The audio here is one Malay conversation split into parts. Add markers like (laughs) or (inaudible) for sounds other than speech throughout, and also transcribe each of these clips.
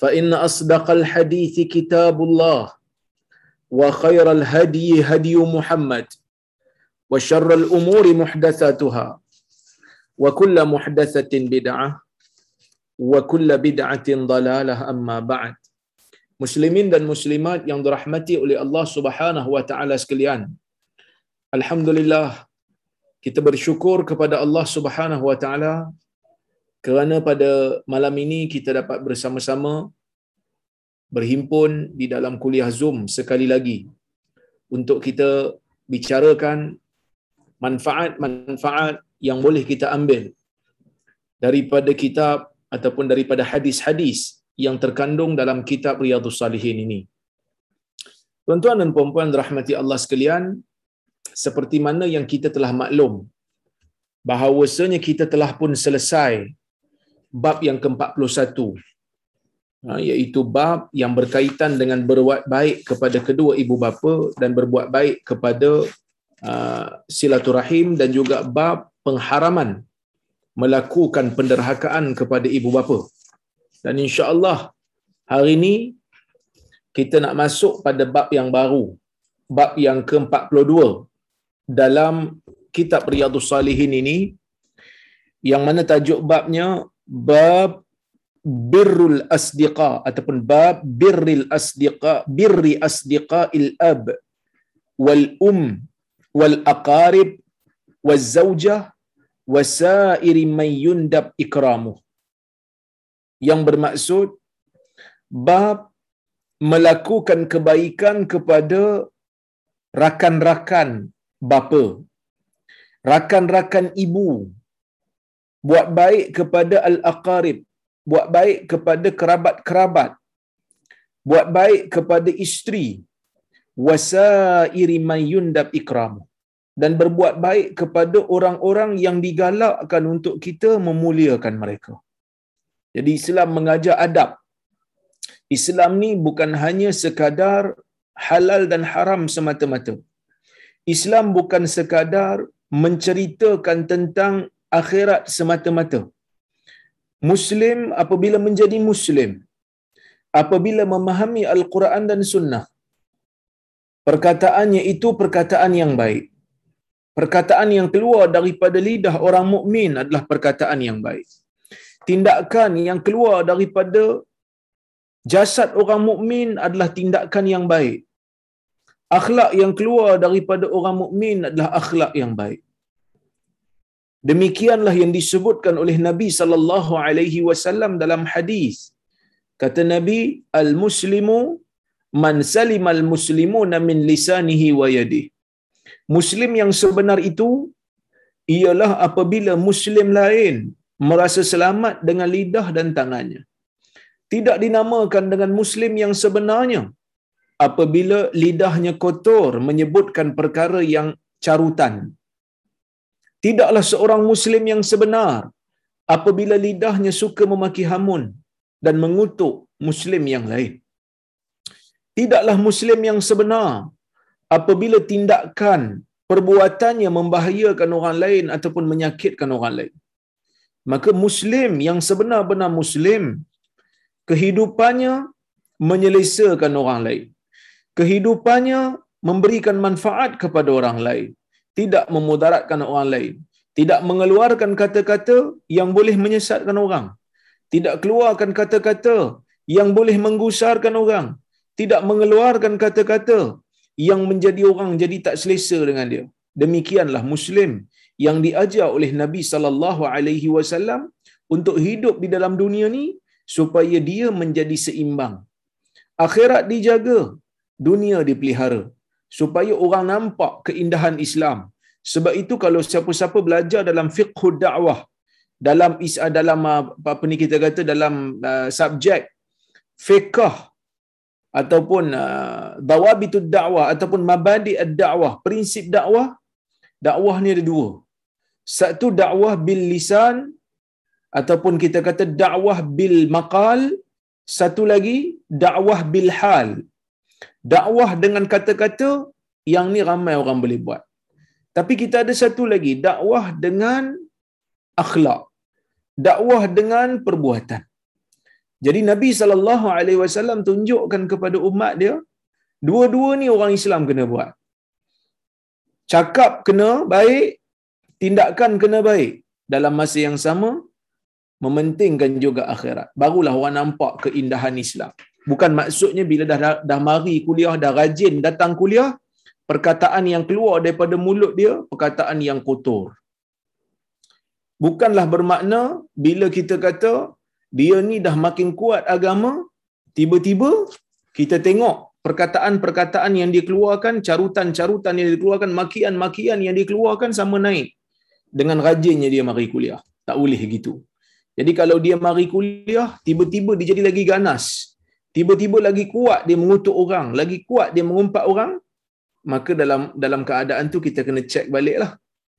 فإن أصدق الحديث كتاب الله وخير الهدي هدي محمد وشر الأمور محدثاتها وكل محدثة بدعة وكل بدعة ضلالة أما بعد Muslimin dan muslimat yang dirahmati oleh Allah Subhanahu wa taala sekalian. Alhamdulillah kita bersyukur kepada Allah Subhanahu wa taala kerana pada malam ini kita dapat bersama-sama berhimpun di dalam kuliah Zoom sekali lagi untuk kita bicarakan manfaat-manfaat yang boleh kita ambil daripada kitab ataupun daripada hadis-hadis yang terkandung dalam kitab Riyadhus Salihin ini. Tuan-tuan dan puan-puan rahmati Allah sekalian, seperti mana yang kita telah maklum bahawasanya kita telah pun selesai bab yang ke-41. Ha, iaitu bab yang berkaitan dengan berbuat baik kepada kedua ibu bapa dan berbuat baik kepada uh, silaturahim dan juga bab pengharaman melakukan penderhakaan kepada ibu bapa. Dan insya-Allah hari ini kita nak masuk pada bab yang baru bab yang ke-42 dalam kitab Riyadhus Salihin ini yang mana tajuk babnya bab birrul asdiqa ataupun bab birril asdiqa birri asdiqa il ab wal um wal aqarib wal zawjah wasairi man yundab ikramuh. Yang bermaksud bab melakukan kebaikan kepada rakan-rakan bapa rakan-rakan ibu buat baik kepada al-aqarib, buat baik kepada kerabat-kerabat, buat baik kepada isteri, wasairi man yundab ikram dan berbuat baik kepada orang-orang yang digalakkan untuk kita memuliakan mereka. Jadi Islam mengajar adab. Islam ni bukan hanya sekadar halal dan haram semata-mata. Islam bukan sekadar menceritakan tentang akhirat semata-mata. Muslim apabila menjadi Muslim, apabila memahami Al-Quran dan Sunnah, perkataannya itu perkataan yang baik. Perkataan yang keluar daripada lidah orang mukmin adalah perkataan yang baik. Tindakan yang keluar daripada jasad orang mukmin adalah tindakan yang baik. Akhlak yang keluar daripada orang mukmin adalah akhlak yang baik. Demikianlah yang disebutkan oleh Nabi sallallahu alaihi wasallam dalam hadis. Kata Nabi, al-muslimu man salimal muslimuna min lisanihi wa yadihi. Muslim yang sebenar itu ialah apabila muslim lain merasa selamat dengan lidah dan tangannya. Tidak dinamakan dengan muslim yang sebenarnya apabila lidahnya kotor menyebutkan perkara yang carutan. Tidaklah seorang muslim yang sebenar apabila lidahnya suka memaki hamun dan mengutuk muslim yang lain. Tidaklah muslim yang sebenar apabila tindakan perbuatannya membahayakan orang lain ataupun menyakitkan orang lain. Maka Muslim yang sebenar-benar Muslim, kehidupannya menyelesaikan orang lain. Kehidupannya memberikan manfaat kepada orang lain. Tidak memudaratkan orang lain. Tidak mengeluarkan kata-kata yang boleh menyesatkan orang. Tidak keluarkan kata-kata yang boleh menggusarkan orang. Tidak mengeluarkan kata-kata yang menjadi orang jadi tak selesa dengan dia. Demikianlah Muslim yang diajar oleh Nabi sallallahu alaihi wasallam untuk hidup di dalam dunia ni supaya dia menjadi seimbang. Akhirat dijaga, dunia dipelihara supaya orang nampak keindahan Islam. Sebab itu kalau siapa-siapa belajar dalam fiqh dakwah dalam dalam apa ni kita kata dalam uh, subjek fiqh ataupun uh, dawabitud dakwah ataupun mabadi ad-dakwah, prinsip dakwah, dakwah ni ada dua. Satu dakwah bil lisan ataupun kita kata dakwah bil maqal, satu lagi dakwah bil hal. Dakwah dengan kata-kata yang ni ramai orang boleh buat. Tapi kita ada satu lagi, dakwah dengan akhlak. Dakwah dengan perbuatan. Jadi Nabi sallallahu alaihi wasallam tunjukkan kepada umat dia, dua-dua ni orang Islam kena buat. Cakap kena baik, tindakan kena baik. Dalam masa yang sama mementingkan juga akhirat. Barulah orang nampak keindahan Islam. Bukan maksudnya bila dah dah mari kuliah, dah rajin datang kuliah, perkataan yang keluar daripada mulut dia perkataan yang kotor. Bukanlah bermakna bila kita kata dia ni dah makin kuat agama, tiba-tiba kita tengok perkataan-perkataan yang dikeluarkan, carutan-carutan yang dikeluarkan, makian-makian yang dikeluarkan sama naik dengan rajinnya dia mari kuliah. Tak boleh gitu. Jadi kalau dia mari kuliah, tiba-tiba dia jadi lagi ganas. Tiba-tiba lagi kuat dia mengutuk orang, lagi kuat dia mengumpat orang, maka dalam dalam keadaan tu kita kena cek baliklah.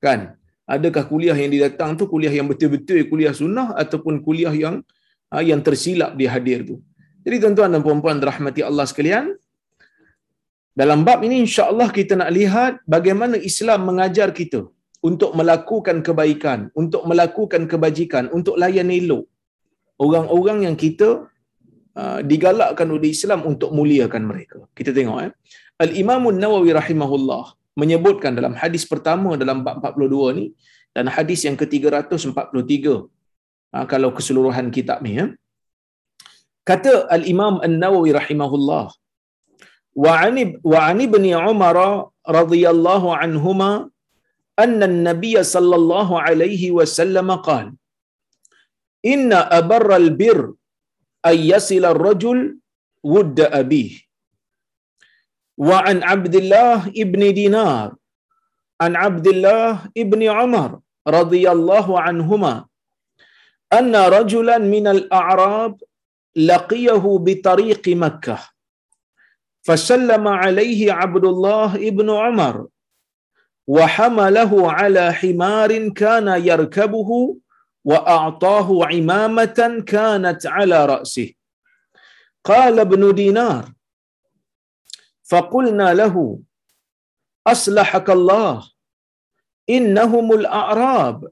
Kan? Adakah kuliah yang didatang tu kuliah yang betul-betul kuliah sunnah ataupun kuliah yang Ha, yang tersilap di hadir tu. Jadi tuan-tuan dan puan-puan rahmati Allah sekalian, dalam bab ini insya-Allah kita nak lihat bagaimana Islam mengajar kita untuk melakukan kebaikan, untuk melakukan kebajikan, untuk layan elok orang-orang yang kita uh, digalakkan oleh Islam untuk muliakan mereka. Kita tengok eh. Al-Imam Nawawi rahimahullah menyebutkan dalam hadis pertama dalam bab 42 ni dan hadis yang ke-343 ha, kalau keseluruhan kitab ni ya. Kata Al-Imam An-Nawawi rahimahullah wa ani wa ani ibn Umar radhiyallahu anhuma anna an-nabiy sallallahu alaihi wasallam qala inna أن يصل الرجل ود أبيه. وعن عبد الله ابن دينار عن عبد الله ابن عمر رضي الله عنهما أن رجلا من الأعراب لقيه بطريق مكة. فسلم عليه عبد الله ابن عمر وحمله على حمار كان يركبه وأعطاه عمامة كانت على رأسه. قال ابن دينار فقلنا له أصلحك الله إنهم الأعراب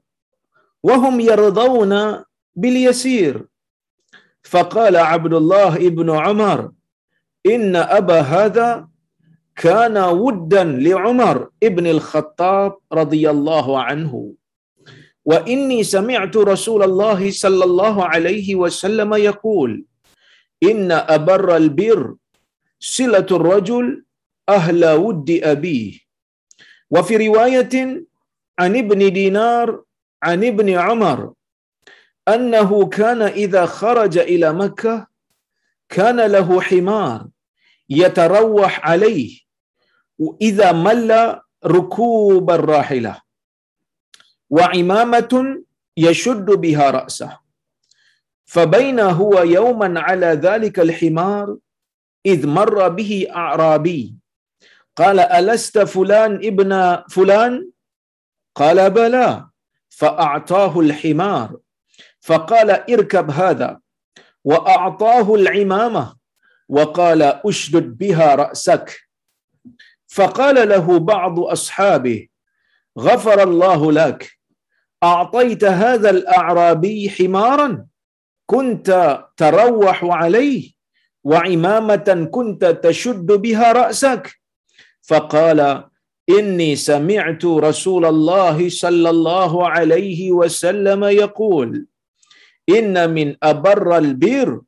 وهم يرضون باليسير. فقال عبد الله ابن عمر إن أبا هذا كان ودا لعمر ابن الخطاب رضي الله عنه. وإني سمعت رسول الله صلى الله عليه وسلم يقول إن أبر البر صلة الرجل أهل ود أبيه. وفي رواية عن ابن دينار عن ابن عمر أنه كان إذا خرج إلى مكة كان له حمار يتروح عليه وإذا مل ركوب الراحلة. وعمامة يشد بها رأسه. فبين هو يوما على ذلك الحمار إذ مر به أعرابي. قال ألست فلان ابن فلان؟ قال بلى. فأعطاه الحمار. فقال اركب هذا. وأعطاه العمامة. وقال أشدد بها رأسك. فقال له بعض أصحابه غفر الله لك. أعطيت هذا الأعرابي حمارا. كنت تروح عليه وعمامة كنت تشد بها رأسك. فقال إني سمعت رسول الله صلى الله عليه وسلم يقول إن من أبر البر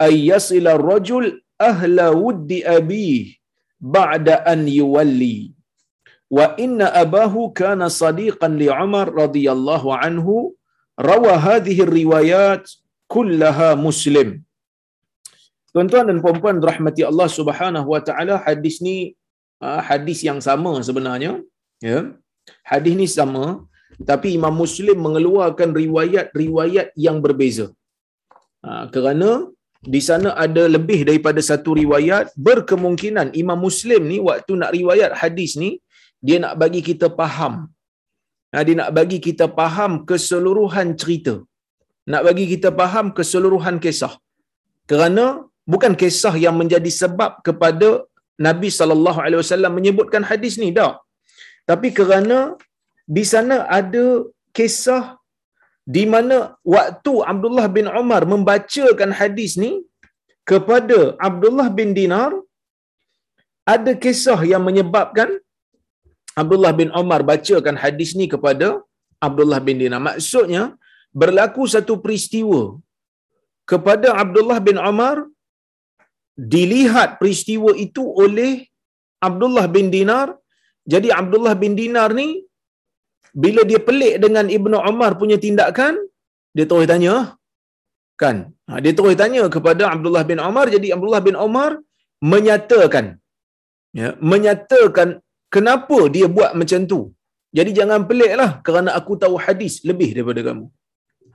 أن يصل الرجل أهل ود أبيه بعد أن يولي. wa inna abahu kana sadiqan li Umar radhiyallahu anhu rawa hadhihi riwayat kullaha muslim. Tuan-tuan dan puan-puan rahmati Allah Subhanahu wa taala hadis ni ha, hadis yang sama sebenarnya ya. Hadis ni sama tapi Imam Muslim mengeluarkan riwayat-riwayat yang berbeza. Ha, kerana di sana ada lebih daripada satu riwayat berkemungkinan Imam Muslim ni waktu nak riwayat hadis ni dia nak bagi kita faham. Uh, dia nak bagi kita faham keseluruhan cerita. Nak bagi kita faham keseluruhan kisah. Kerana bukan kisah yang menjadi sebab kepada Nabi sallallahu alaihi wasallam menyebutkan hadis ni dah. Tapi kerana di sana ada kisah di mana waktu Abdullah bin Umar membacakan hadis ni kepada Abdullah bin Dinar ada kisah yang menyebabkan Abdullah bin Umar bacakan hadis ni kepada Abdullah bin Dinar. Maksudnya berlaku satu peristiwa kepada Abdullah bin Umar dilihat peristiwa itu oleh Abdullah bin Dinar. Jadi Abdullah bin Dinar ni bila dia pelik dengan Ibnu Umar punya tindakan, dia terus tanya kan. Ha, dia terus tanya kepada Abdullah bin Umar. Jadi Abdullah bin Umar menyatakan ya, menyatakan kenapa dia buat macam tu. Jadi jangan peliklah kerana aku tahu hadis lebih daripada kamu.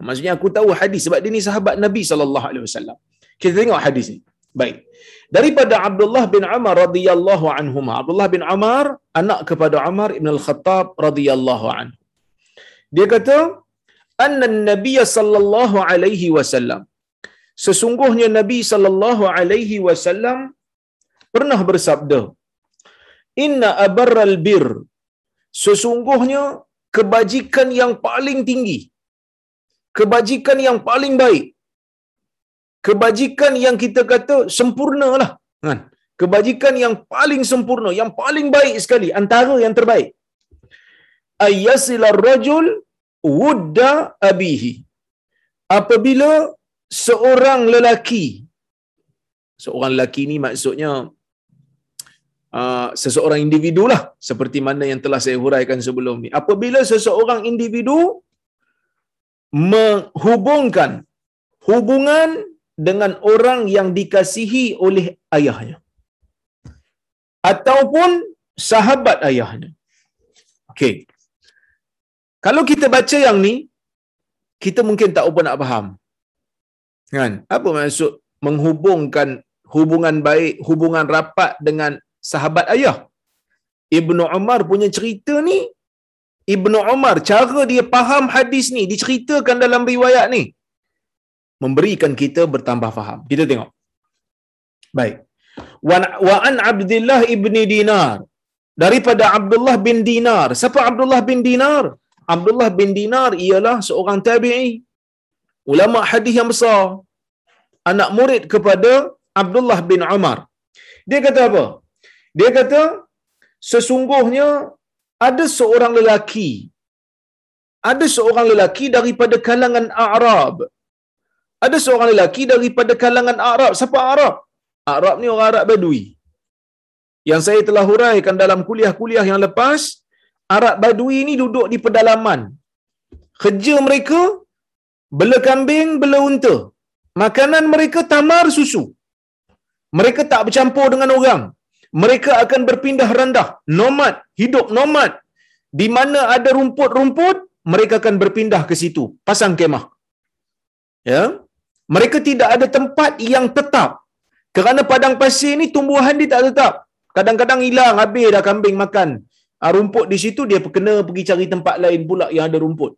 Maksudnya aku tahu hadis sebab dia ni sahabat Nabi sallallahu alaihi wasallam. Kita tengok hadis ni. Baik. Daripada Abdullah bin Umar radhiyallahu anhu. Abdullah bin Umar anak kepada Umar bin Al-Khattab radhiyallahu anhu. Dia kata, "Anna Nabi sallallahu alaihi wasallam Sesungguhnya Nabi sallallahu alaihi wasallam pernah bersabda, "Inna abarral bir" Sesungguhnya kebajikan yang paling tinggi, kebajikan yang paling baik. Kebajikan yang kita kata sempurna lah. Kan? Kebajikan yang paling sempurna yang paling baik sekali antara yang terbaik. Ayyasila rajul wudda abihi. Apabila seorang lelaki seorang lelaki ni maksudnya uh, seseorang individu lah seperti mana yang telah saya huraikan sebelum ni apabila seseorang individu menghubungkan hubungan dengan orang yang dikasihi oleh ayahnya ataupun sahabat ayahnya. Okey. Kalau kita baca yang ni kita mungkin tak apa nak faham. Kan? Apa maksud menghubungkan hubungan baik, hubungan rapat dengan sahabat ayah? Ibnu Umar punya cerita ni Ibnu Umar cara dia faham hadis ni diceritakan dalam riwayat ni memberikan kita bertambah faham. Kita tengok. Baik. Wa an Abdullah ibni Dinar. Daripada Abdullah bin Dinar. Siapa Abdullah bin Dinar? Abdullah bin Dinar ialah seorang tabi'i. Ulama hadis yang besar. Anak murid kepada Abdullah bin Umar. Dia kata apa? Dia kata, sesungguhnya ada seorang lelaki. Ada seorang lelaki daripada kalangan Arab ada seorang lelaki daripada kalangan Arab. Siapa Arab? Arab ni orang Arab Badui. Yang saya telah huraikan dalam kuliah-kuliah yang lepas, Arab Badui ni duduk di pedalaman. Kerja mereka, bela kambing, bela unta. Makanan mereka tamar susu. Mereka tak bercampur dengan orang. Mereka akan berpindah rendah. Nomad. Hidup nomad. Di mana ada rumput-rumput, mereka akan berpindah ke situ. Pasang kemah. Ya mereka tidak ada tempat yang tetap. Kerana padang pasir ni tumbuhan dia tak tetap. Kadang-kadang hilang, habis dah kambing makan. Ah, rumput di situ, dia kena pergi cari tempat lain pula yang ada rumput.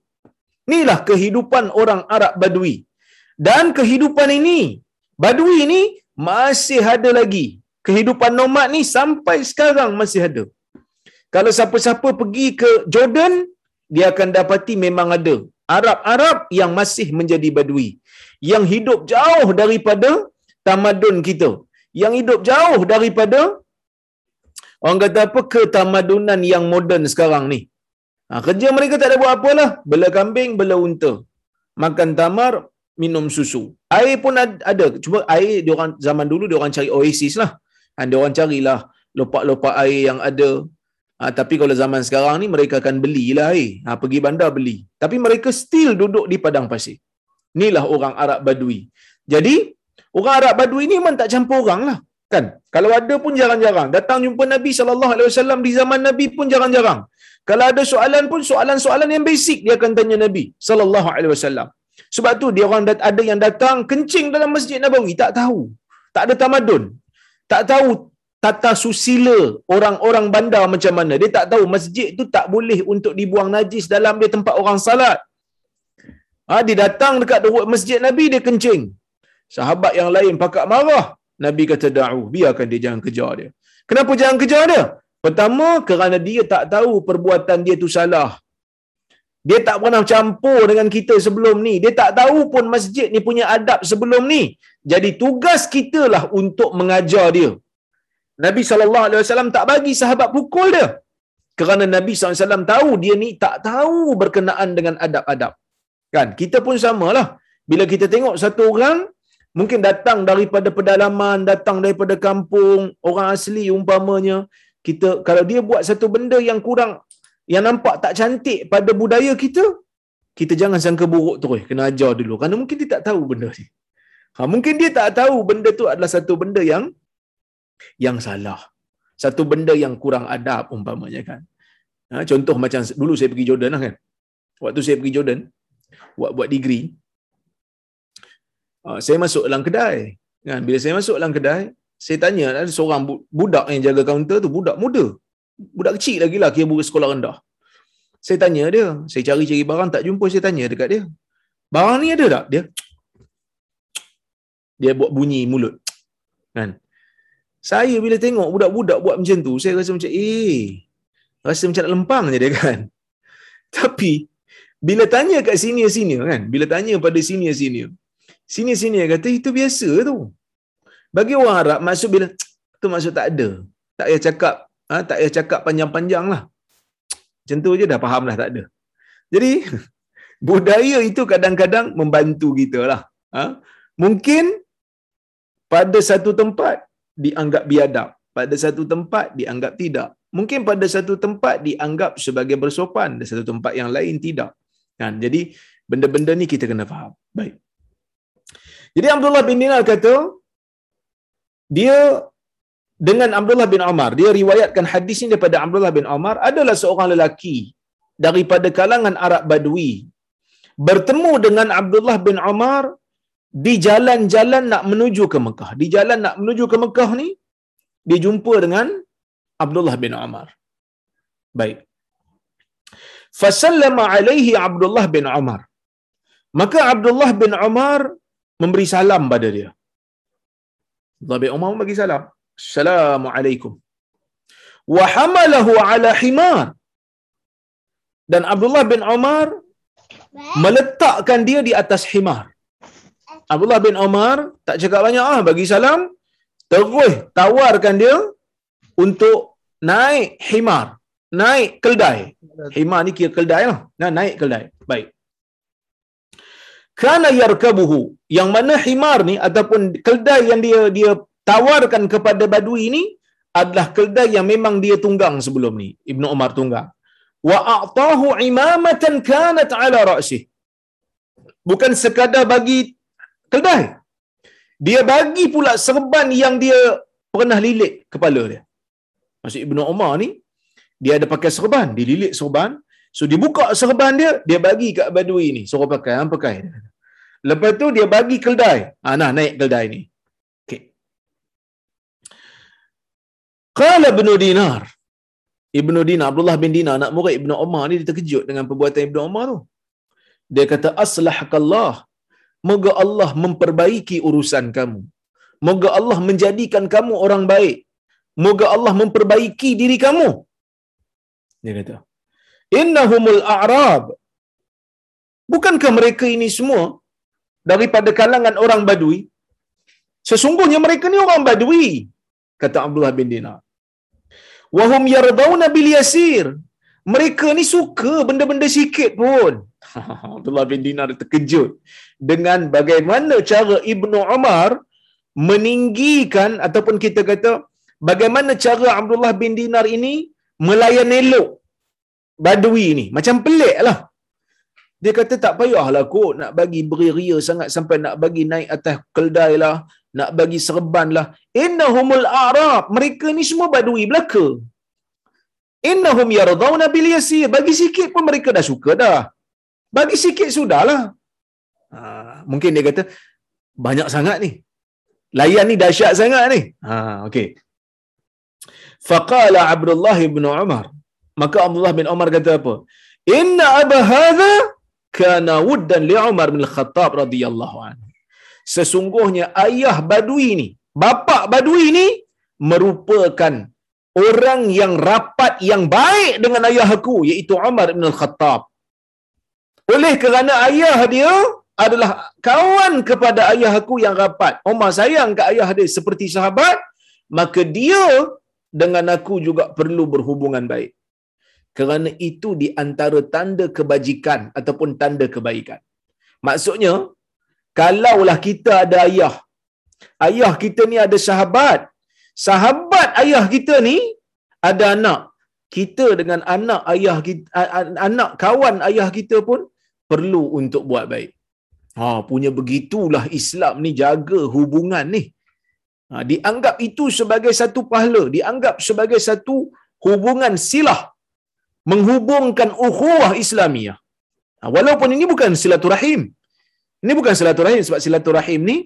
Inilah kehidupan orang Arab Badui. Dan kehidupan ini, Badui ini masih ada lagi kehidupan nomad ni sampai sekarang masih ada. Kalau siapa-siapa pergi ke Jordan, dia akan dapati memang ada Arab-Arab yang masih menjadi badui. Yang hidup jauh daripada tamadun kita. Yang hidup jauh daripada orang kata apa ketamadunan yang moden sekarang ni. Ha, kerja mereka tak ada buat apalah. Bela kambing, bela unta. Makan tamar, minum susu. Air pun ada. Cuma air dia orang zaman dulu dia orang cari oasis lah. Ha, dia orang carilah lopak-lopak air yang ada. Ha, tapi kalau zaman sekarang ni mereka akan belilah air. Ha, pergi bandar beli. Tapi mereka still duduk di padang pasir. Inilah orang Arab Badui. Jadi, orang Arab Badui ni memang tak campur orang lah. Kan? Kalau ada pun jarang-jarang. Datang jumpa Nabi SAW di zaman Nabi pun jarang-jarang. Kalau ada soalan pun soalan-soalan yang basic dia akan tanya Nabi wasallam. Sebab tu dia orang ada yang datang kencing dalam Masjid Nabawi tak tahu. Tak ada tamadun. Tak tahu tata susila orang-orang bandar macam mana. Dia tak tahu masjid tu tak boleh untuk dibuang najis dalam dia tempat orang salat. Ha, dia datang dekat masjid Nabi dia kencing. Sahabat yang lain pakak marah. Nabi kata da'u, biarkan dia jangan kejar dia. Kenapa jangan kejar dia? Pertama, kerana dia tak tahu perbuatan dia tu salah. Dia tak pernah campur dengan kita sebelum ni. Dia tak tahu pun masjid ni punya adab sebelum ni. Jadi tugas kita lah untuk mengajar dia. Nabi SAW tak bagi sahabat pukul dia. Kerana Nabi SAW tahu dia ni tak tahu berkenaan dengan adab-adab. Kan? Kita pun samalah. Bila kita tengok satu orang, mungkin datang daripada pedalaman, datang daripada kampung, orang asli umpamanya, kita kalau dia buat satu benda yang kurang yang nampak tak cantik pada budaya kita kita jangan sangka buruk terus kena ajar dulu. Kerana mungkin dia tak tahu benda ni. Ha, mungkin dia tak tahu benda tu adalah satu benda yang yang salah. Satu benda yang kurang adab umpamanya kan. Ha, contoh macam dulu saya pergi Jordan lah kan. Waktu saya pergi Jordan buat buat degree ha, saya masuk dalam kedai. Kan bila saya masuk dalam kedai saya tanya ada seorang budak yang jaga kaunter tu budak muda budak kecil lagi lah kira budak sekolah rendah. Saya tanya dia saya cari-cari barang tak jumpa saya tanya dekat dia. Barang ni ada tak? Dia dia buat bunyi mulut kan? Saya bila tengok budak-budak buat macam tu saya rasa macam eh rasa macam nak lempang je dia kan? (laughs) Tapi bila tanya kat senior-senior kan? Bila tanya pada senior-senior senior-senior kata itu biasa tu. Bagi orang Arab maksud bila tu maksud tak ada. Tak payah cakap, ha, tak payah cakap panjang-panjang lah. Macam tu je dah faham lah tak ada. Jadi (laughs) budaya itu kadang-kadang membantu kita lah. Ha? Mungkin pada satu tempat dianggap biadab. Pada satu tempat dianggap tidak. Mungkin pada satu tempat dianggap sebagai bersopan. Di satu tempat yang lain tidak. Kan? Jadi benda-benda ni kita kena faham. Baik. Jadi Abdullah bin Dinar kata, dia dengan Abdullah bin Umar, dia riwayatkan hadis ini daripada Abdullah bin Umar, adalah seorang lelaki daripada kalangan Arab Badui bertemu dengan Abdullah bin Umar di jalan-jalan nak menuju ke Mekah. Di jalan nak menuju ke Mekah ni, dia jumpa dengan Abdullah bin Umar. Baik. Fasallama alaihi Abdullah bin Umar. Maka Abdullah bin Umar memberi salam pada dia. Abdullah bin Umar bagi salam. Assalamualaikum. Wa hamalahu ala himar. Dan Abdullah bin Umar meletakkan dia di atas himar. Abdullah bin Umar tak cakap banyak ah bagi salam terus tawarkan dia untuk naik himar, naik keldai. Himar ni kira keldai lah. Nah, naik keldai. Baik kana yarkabuhu yang mana himar ni ataupun keldai yang dia dia tawarkan kepada badui ini adalah keldai yang memang dia tunggang sebelum ni Ibnu Umar tunggang wa a'tahu imamatan kanat ala ra'sih bukan sekadar bagi keldai dia bagi pula serban yang dia pernah lilit kepala dia maksud Ibnu Umar ni dia ada pakai serban dililit serban So dia buka serban dia, dia bagi kat badui ni. Suruh pakai, ha, pakai. Lepas tu dia bagi keldai. Ha, nah, naik keldai ni. Okay. Qala Ibn Dinar. Ibnu Dinar, Abdullah bin Dinar, anak murid Ibnu Umar ni dia terkejut dengan perbuatan Ibnu Umar tu. Dia kata, Aslahakallah. Moga Allah memperbaiki urusan kamu. Moga Allah menjadikan kamu orang baik. Moga Allah memperbaiki diri kamu. Dia kata, Innahumul a'rab. Bukankah mereka ini semua daripada kalangan orang badui? Sesungguhnya mereka ni orang badui, kata Abdullah bin Dinar. Wahum yardawna bil yasir. Mereka ni suka benda-benda sikit pun. (laughs) Abdullah bin Dinar terkejut dengan bagaimana cara Ibnu Umar meninggikan ataupun kita kata bagaimana cara Abdullah bin Dinar ini melayan elok badui ni. Macam pelik lah. Dia kata tak payahlah kot nak bagi beria sangat sampai nak bagi naik atas keldai lah. Nak bagi serban lah. Innahumul Arab. Mereka ni semua badui belaka. Innahum yardawna bil yasir. Bagi sikit pun mereka dah suka dah. Bagi sikit sudahlah. Ha, mungkin dia kata, banyak sangat ni. Layan ni dahsyat sangat ni. Ha, okay. Faqala Abdullah bin Umar. Maka Abdullah bin Umar kata apa? Inna aba hadha kana wuddan li Umar bin Khattab radhiyallahu anhu. Sesungguhnya ayah badui ni, bapa badui ni merupakan orang yang rapat yang baik dengan ayah aku iaitu Umar bin Khattab. Oleh kerana ayah dia adalah kawan kepada ayah aku yang rapat. Umar sayang ke ayah dia seperti sahabat, maka dia dengan aku juga perlu berhubungan baik. Kerana itu di antara tanda kebajikan ataupun tanda kebaikan. Maksudnya, kalaulah kita ada ayah, ayah kita ni ada sahabat, sahabat ayah kita ni ada anak, kita dengan anak ayah kita, anak kawan ayah kita pun perlu untuk buat baik. Ha, punya begitulah Islam ni jaga hubungan ni. Ha, dianggap itu sebagai satu pahala, dianggap sebagai satu hubungan silah menghubungkan ukhuwah Islamiah. Ha, walaupun ini bukan silaturahim. Ini bukan silaturahim sebab silaturahim ni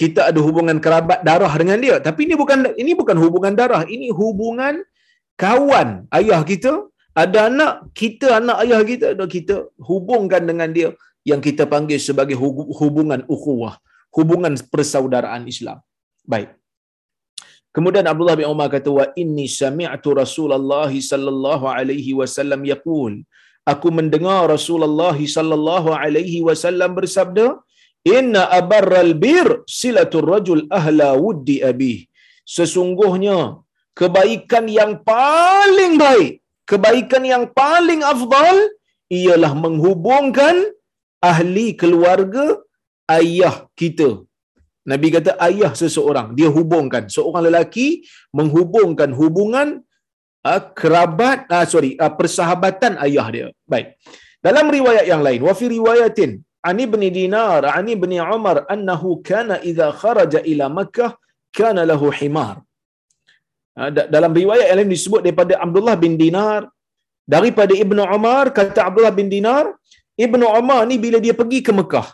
kita ada hubungan kerabat darah dengan dia, tapi ini bukan ini bukan hubungan darah, ini hubungan kawan ayah kita. Ada anak kita anak ayah kita ada kita hubungkan dengan dia yang kita panggil sebagai hubungan ukhuwah hubungan persaudaraan Islam. Baik. Kemudian Abdullah bin Umar kata wa inni sami'tu Rasulullah sallallahu alaihi wasallam yaqul aku mendengar Rasulullah sallallahu alaihi wasallam bersabda inna abarral bir silatul rajul ahla wuddi abi sesungguhnya kebaikan yang paling baik kebaikan yang paling afdal ialah menghubungkan ahli keluarga ayah kita. Nabi kata ayah seseorang, dia hubungkan seorang lelaki menghubungkan hubungan uh, kerabat uh, sorry uh, persahabatan ayah dia. Baik. Dalam riwayat yang lain, wa fi riwayatin Ani bin Dinar, Ani bin Umar annahu kana idza kharaja ila Makkah kana lahu himar. Ha, dalam riwayat yang lain disebut daripada Abdullah bin Dinar daripada Ibnu Umar kata Abdullah bin Dinar Ibnu Umar ni bila dia pergi ke Mekah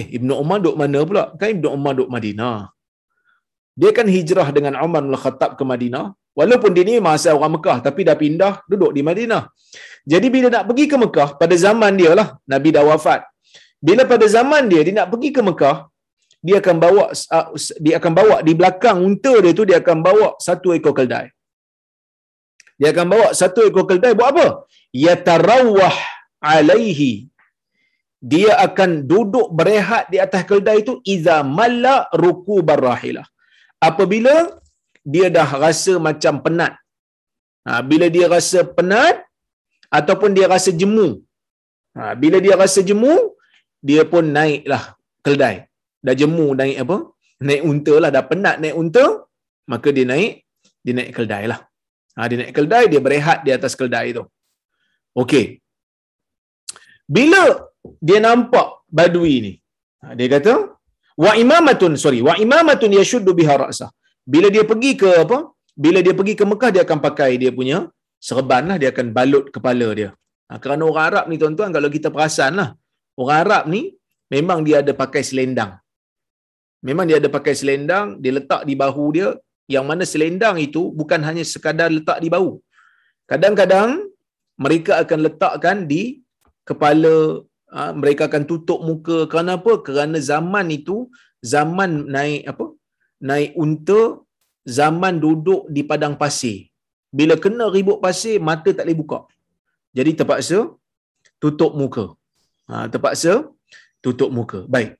eh Ibnu Umar duduk mana pula kan Ibnu Umar duduk Madinah dia kan hijrah dengan Umar bin Khattab ke Madinah walaupun dia ni masa orang Mekah tapi dah pindah duduk di Madinah jadi bila nak pergi ke Mekah pada zaman dia lah Nabi dah wafat bila pada zaman dia dia nak pergi ke Mekah dia akan bawa uh, dia akan bawa di belakang unta dia tu dia akan bawa satu ekor keldai. Dia akan bawa satu ekor keldai buat apa? Yatarawah alaihi. Dia akan duduk berehat di atas keldai itu iza malla ruku barahilah. Apabila dia dah rasa macam penat. Ha, bila dia rasa penat ataupun dia rasa jemu. Ha, bila dia rasa jemu, dia pun naiklah keldai dah jemu naik apa? Naik unta lah, dah penat naik unta, maka dia naik, dia naik keldai lah. Ha, dia naik keldai, dia berehat di atas keldai tu. Okey. Bila dia nampak badui ni, ha, dia kata, wa imamatun, sorry, wa imamatun yashuddu biha ra'sah. Bila dia pergi ke apa? Bila dia pergi ke Mekah, dia akan pakai dia punya serban lah, dia akan balut kepala dia. Ha, kerana orang Arab ni tuan-tuan, kalau kita perasan lah, orang Arab ni memang dia ada pakai selendang. Memang dia ada pakai selendang, dia letak di bahu dia, yang mana selendang itu bukan hanya sekadar letak di bahu. Kadang-kadang mereka akan letakkan di kepala, ha, mereka akan tutup muka. Kerana apa? Kerana zaman itu, zaman naik apa? Naik unta zaman duduk di padang pasir. Bila kena ribut pasir, mata tak boleh buka. Jadi terpaksa tutup muka. Ha, terpaksa tutup muka. Baik.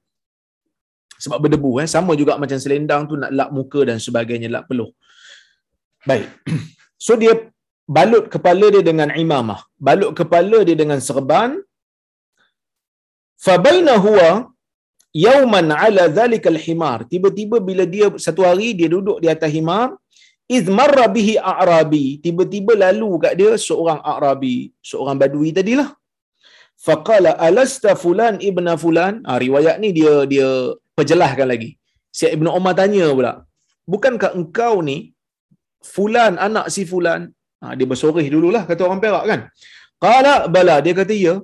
Sebab berdebu. Eh. Sama juga macam selendang tu nak lap muka dan sebagainya, lap peluh. Baik. (clears throat) So dia balut kepala dia dengan imamah. Balut kepala dia dengan serban. Fabaina huwa yauman ala dhalikal himar. Tiba-tiba bila dia satu hari dia duduk di atas himar, iz marra bihi a'rabi. Tiba-tiba lalu kat dia seorang a'rabi, seorang badui tadilah. Faqala alasta fulan ibna fulan? Ha, riwayat ni dia dia perjelaskan lagi. Si Ibnu Umar tanya pula, bukankah engkau ni fulan anak si fulan? Ha, dia bersorih dululah kata orang Perak kan. Qala bala dia kata ya.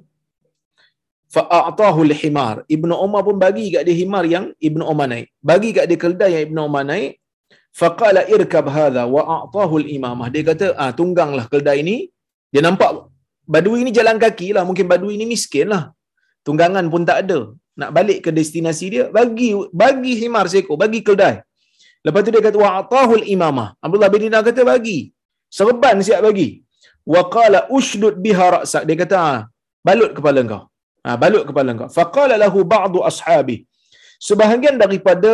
Fa'atahu al-himar. Ibnu Umar pun bagi kat dia himar yang Ibnu Umar naik. Bagi kat dia keldai yang Ibnu Umar naik. Faqala irkab hadha wa a'tahu al-imamah. Dia kata, ah tungganglah keldai ini. Dia nampak badui ini jalan kaki lah. Mungkin badui ini miskin lah. Tunggangan pun tak ada. Nak balik ke destinasi dia, bagi bagi himar seekor, bagi keldai. Lepas tu dia kata wa'atahu al-imamah. Abdullah bin Dinar kata bagi. Serban siap bagi. Wa qala ushdud biha ra'sak. Dia kata, ah, balut kepala kau. Ha, balut kepala kau. Faqala lahu ba'du ashabi. Sebahagian daripada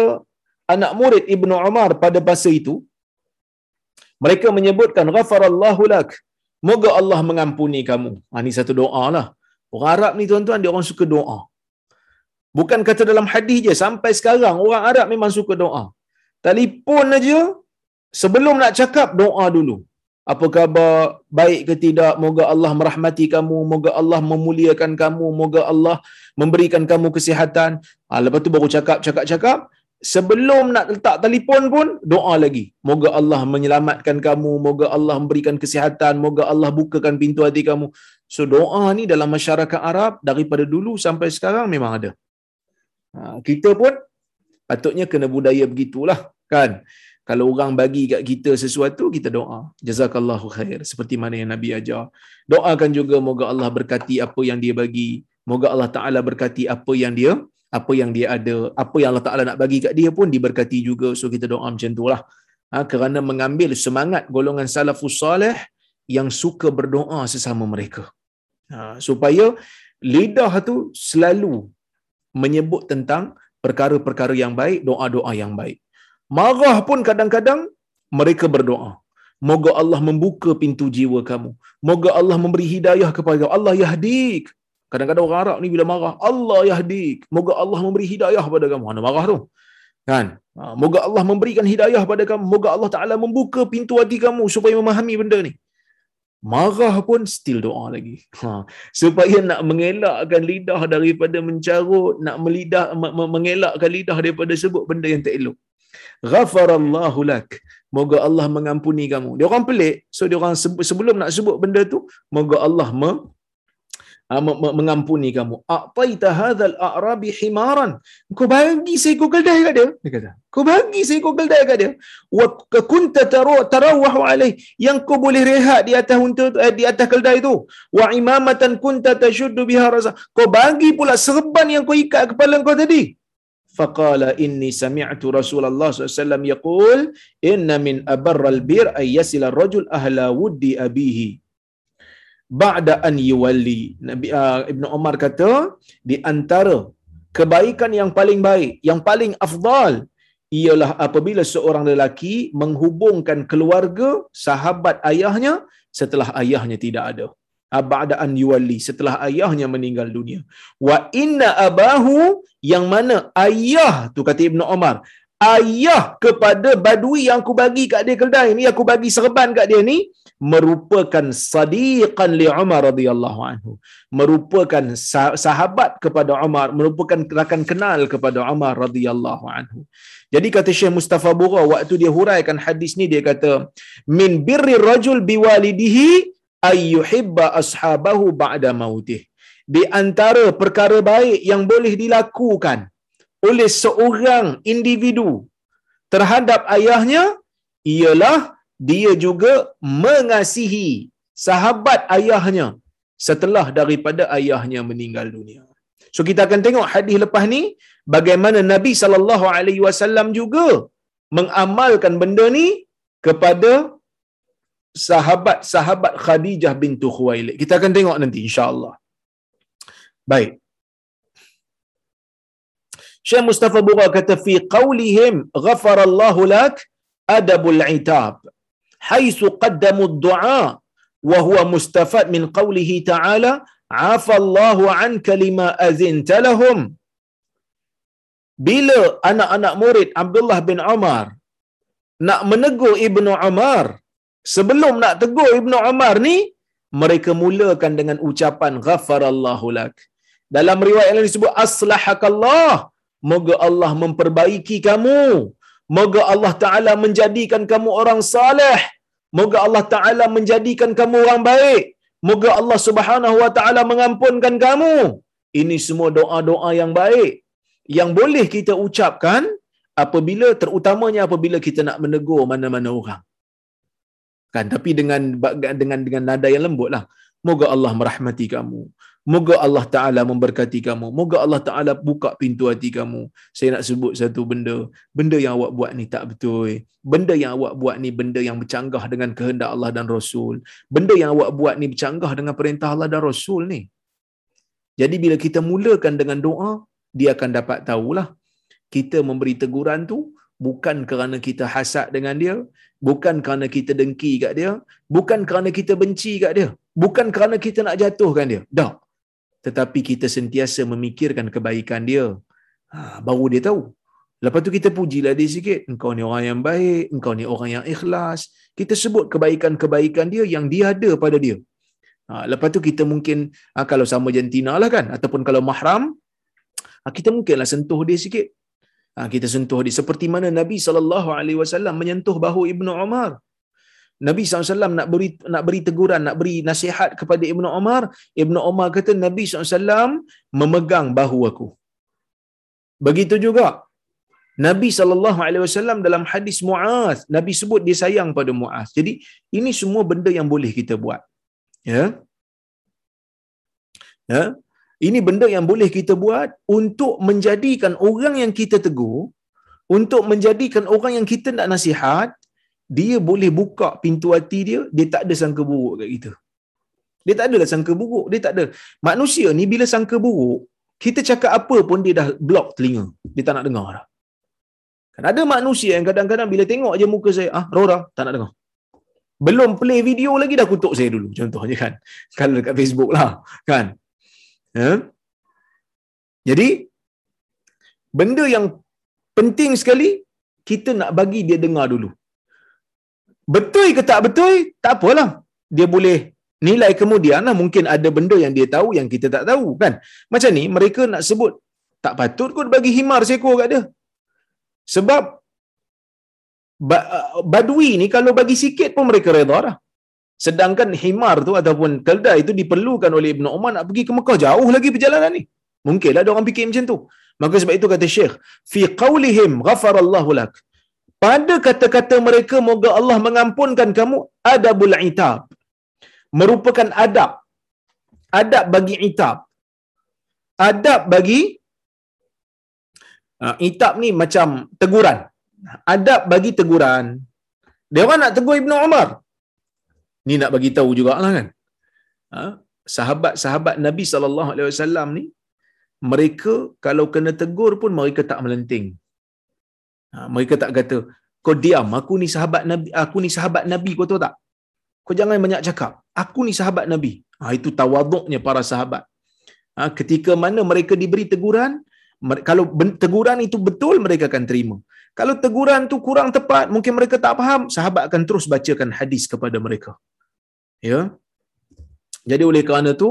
anak murid Ibnu Umar pada masa itu mereka menyebutkan ghafarallahu lak. Moga Allah mengampuni kamu. Ha, ini satu doa lah. Orang Arab ni tuan-tuan dia orang suka doa. Bukan kata dalam hadis je sampai sekarang orang Arab memang suka doa. Telefon aja sebelum nak cakap doa dulu apa khabar? Baik ke tidak? Moga Allah merahmati kamu moga Allah memuliakan kamu moga Allah memberikan kamu kesihatan. Ha, lepas tu baru cakap cakap cakap. Sebelum nak letak telefon pun doa lagi. Moga Allah menyelamatkan kamu moga Allah memberikan kesihatan moga Allah bukakan pintu hati kamu. So doa ni dalam masyarakat Arab daripada dulu sampai sekarang memang ada. Ha, kita pun patutnya kena budaya begitulah kan kalau orang bagi kat kita sesuatu kita doa. Jazakallahu khair. Seperti mana yang nabi ajar. Doakan juga moga Allah berkati apa yang dia bagi. Moga Allah taala berkati apa yang dia apa yang dia ada. Apa yang Allah taala nak bagi kat dia pun diberkati juga. So kita doa macam itulah ha, kerana mengambil semangat golongan salafus soleh yang suka berdoa sesama mereka. Ha, supaya lidah tu selalu menyebut tentang perkara-perkara yang baik doa-doa yang baik Marah pun kadang-kadang mereka berdoa. Moga Allah membuka pintu jiwa kamu. Moga Allah memberi hidayah kepada kamu. Allah yahdik. Kadang-kadang orang Arab ni bila marah, Allah yahdik. Moga Allah memberi hidayah kepada kamu. Mana marah tu? Kan? Ha, moga Allah memberikan hidayah kepada kamu. Moga Allah Ta'ala membuka pintu hati kamu supaya memahami benda ni. Marah pun still doa lagi. Ha, supaya nak mengelakkan lidah daripada mencarut, nak melidah, mengelakkan lidah daripada sebut benda yang tak elok ghafarallahu lak. Moga Allah mengampuni kamu. Dia orang pelik. So dia orang sebelum nak sebut benda tu moga Allah me, uh, mengampuni kamu. Aqtaita hadzal a'rabi himaran. Kau bagi seekor keldai kat dia dia kata. Kau bagi seekor keldai kat dia. Wa kunta tarawahu alai yang kau boleh rehat di atas unta tu eh, di atas keldai tu. Wa imamatan kunta tashuddu biha rasa kau bagi pula serban yang kau ikat kepala kau tadi faqala inni sami'tu Rasulullah SAW صلى inna min abarral bir ay yasila rajul ahla wuddi abihi ba'da an yuwalli Nabi uh, Ibn Umar kata di antara kebaikan yang paling baik yang paling afdal ialah apabila seorang lelaki menghubungkan keluarga sahabat ayahnya setelah ayahnya tidak ada ba'da an yuwalli setelah ayahnya meninggal dunia. Wa inna abahu yang mana ayah tu kata Ibnu Umar ayah kepada badui yang aku bagi kat dia keldai ni aku bagi serban kat dia ni merupakan sadiqan li Umar radhiyallahu anhu. Merupakan sahabat kepada Umar merupakan rakan kenal kepada Umar radhiyallahu anhu. Jadi kata Syekh Mustafa Bura waktu dia huraikan hadis ni dia kata min birri rajul biwalidihi ayyuhibba ashabahu ba'da mautih. Di antara perkara baik yang boleh dilakukan oleh seorang individu terhadap ayahnya ialah dia juga mengasihi sahabat ayahnya setelah daripada ayahnya meninggal dunia. So kita akan tengok hadis lepas ni bagaimana Nabi sallallahu alaihi wasallam juga mengamalkan benda ni kepada sahabat-sahabat Khadijah bintu Khuwailid. Kita akan tengok nanti insya-Allah. Baik. Syekh Mustafa Bura kata fi qaulihim ghafarallahu lak adabul itab haitsu qaddamu ad-du'a wa huwa mustafad min qawlihi ta'ala afallahu anka lima azinta lahum bila anak-anak murid Abdullah bin Umar nak menegur Ibnu Umar sebelum nak tegur Ibnu Umar ni mereka mulakan dengan ucapan ghafarallahu lak. Dalam riwayat lain disebut aslahakallah. Moga Allah memperbaiki kamu. Moga Allah taala menjadikan kamu orang saleh. Moga Allah taala menjadikan kamu orang baik. Moga Allah Subhanahu wa taala mengampunkan kamu. Ini semua doa-doa yang baik. Yang boleh kita ucapkan apabila terutamanya apabila kita nak menegur mana-mana orang kan? Tapi dengan dengan dengan nada yang lembutlah moga Allah merahmati kamu. Moga Allah taala memberkati kamu. Moga Allah taala buka pintu hati kamu. Saya nak sebut satu benda. Benda yang awak buat ni tak betul. Benda yang awak buat ni benda yang bercanggah dengan kehendak Allah dan Rasul. Benda yang awak buat ni bercanggah dengan perintah Allah dan Rasul ni. Jadi bila kita mulakan dengan doa dia akan dapat tahulah kita memberi teguran tu bukan kerana kita hasad dengan dia, bukan kerana kita dengki kat dia, bukan kerana kita benci kat dia, bukan kerana kita nak jatuhkan dia. Tak. Tetapi kita sentiasa memikirkan kebaikan dia. Ha, baru dia tahu. Lepas tu kita pujilah dia sikit. Engkau ni orang yang baik, engkau ni orang yang ikhlas. Kita sebut kebaikan-kebaikan dia yang dia ada pada dia. Ha, lepas tu kita mungkin, ha, kalau sama jantina lah kan, ataupun kalau mahram, ha, kita mungkinlah sentuh dia sikit. Ha, kita sentuh dia seperti mana Nabi saw menyentuh bahu Ibnu Umar. Nabi SAW nak beri nak beri teguran, nak beri nasihat kepada Ibnu Umar. Ibnu Umar kata Nabi SAW memegang bahu aku. Begitu juga Nabi SAW dalam hadis Muaz, Nabi sebut dia sayang pada Muaz. Jadi ini semua benda yang boleh kita buat. Ya. Ya. Ini benda yang boleh kita buat untuk menjadikan orang yang kita tegur, untuk menjadikan orang yang kita nak nasihat, dia boleh buka pintu hati dia, dia tak ada sangka buruk kat kita. Dia tak ada sangka buruk, dia tak ada. Manusia ni bila sangka buruk, kita cakap apa pun dia dah block telinga. Dia tak nak dengar dah. Kan ada manusia yang kadang-kadang bila tengok aja muka saya, ah, Rora, tak nak dengar. Belum play video lagi dah kutuk saya dulu, contohnya kan. Kalau dekat Facebook lah, kan. Ya? Jadi benda yang penting sekali kita nak bagi dia dengar dulu. Betul ke tak betul? Tak apalah. Dia boleh nilai kemudian lah. Mungkin ada benda yang dia tahu yang kita tak tahu kan. Macam ni mereka nak sebut tak patut kot bagi himar seekor kat dia. Sebab badui ni kalau bagi sikit pun mereka reda dah. Sedangkan himar tu ataupun keldai itu diperlukan oleh Ibn Umar nak pergi ke Mekah jauh lagi perjalanan ni. Mungkinlah ada orang fikir macam tu. Maka sebab itu kata Syekh, fi qaulihim ghafarallahu lak. Pada kata-kata mereka moga Allah mengampunkan kamu adabul itab. Merupakan adab. Adab bagi itab. Adab bagi uh, itab ni macam teguran. Adab bagi teguran. Dia orang nak tegur Ibnu Umar. Ni nak bagi tahu jugalah kan. Ha? Sahabat-sahabat Nabi sallallahu alaihi wasallam ni mereka kalau kena tegur pun mereka tak melenting. Ha, mereka tak kata, kau diam, aku ni sahabat Nabi, aku ni sahabat Nabi, kau tahu tak? Kau jangan banyak cakap. Aku ni sahabat Nabi. Ha, itu tawaduknya para sahabat. Ha, ketika mana mereka diberi teguran, kalau teguran itu betul, mereka akan terima. Kalau teguran tu kurang tepat, mungkin mereka tak faham, sahabat akan terus bacakan hadis kepada mereka. Ya. Jadi oleh kerana tu,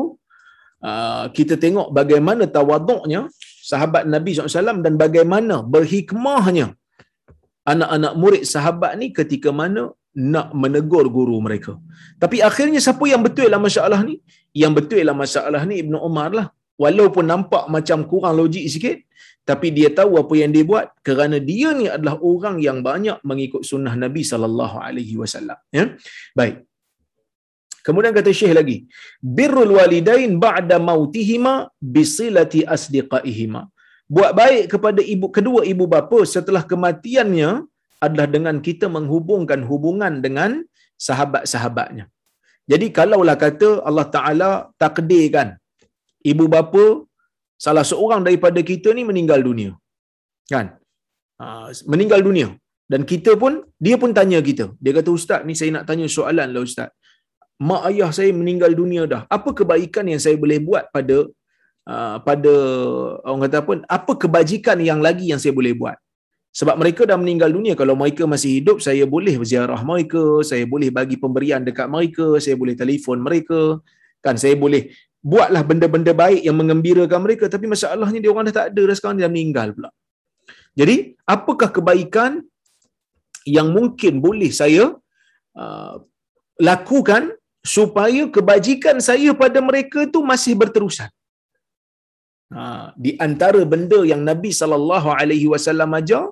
uh, kita tengok bagaimana tawaduknya sahabat Nabi SAW dan bagaimana berhikmahnya anak-anak murid sahabat ni ketika mana nak menegur guru mereka. Tapi akhirnya siapa yang betul dalam masalah ni? Yang betul dalam masalah ni Ibnu Umar lah. Walaupun nampak macam kurang logik sikit, tapi dia tahu apa yang dia buat kerana dia ni adalah orang yang banyak mengikut sunnah Nabi sallallahu alaihi wasallam ya baik kemudian kata syekh lagi birrul walidain ba'da mautihima bisilati asdiqaihima buat baik kepada ibu kedua ibu bapa setelah kematiannya adalah dengan kita menghubungkan hubungan dengan sahabat-sahabatnya. Jadi kalaulah kata Allah Taala takdirkan ibu bapa salah seorang daripada kita ni meninggal dunia. Kan? Ha, meninggal dunia. Dan kita pun, dia pun tanya kita. Dia kata, Ustaz, ni saya nak tanya soalan lah Ustaz. Mak ayah saya meninggal dunia dah. Apa kebaikan yang saya boleh buat pada uh, pada orang kata apa? Apa kebajikan yang lagi yang saya boleh buat? Sebab mereka dah meninggal dunia. Kalau mereka masih hidup, saya boleh berziarah mereka. Saya boleh bagi pemberian dekat mereka. Saya boleh telefon mereka. Kan saya boleh buatlah benda-benda baik yang mengembirakan mereka. Tapi masalahnya dia orang dah tak ada dah sekarang. Dia dah meninggal pula. Jadi, apakah kebaikan yang mungkin boleh saya uh, lakukan supaya kebajikan saya pada mereka tu masih berterusan. Ha, di antara benda yang Nabi sallallahu alaihi wasallam ajar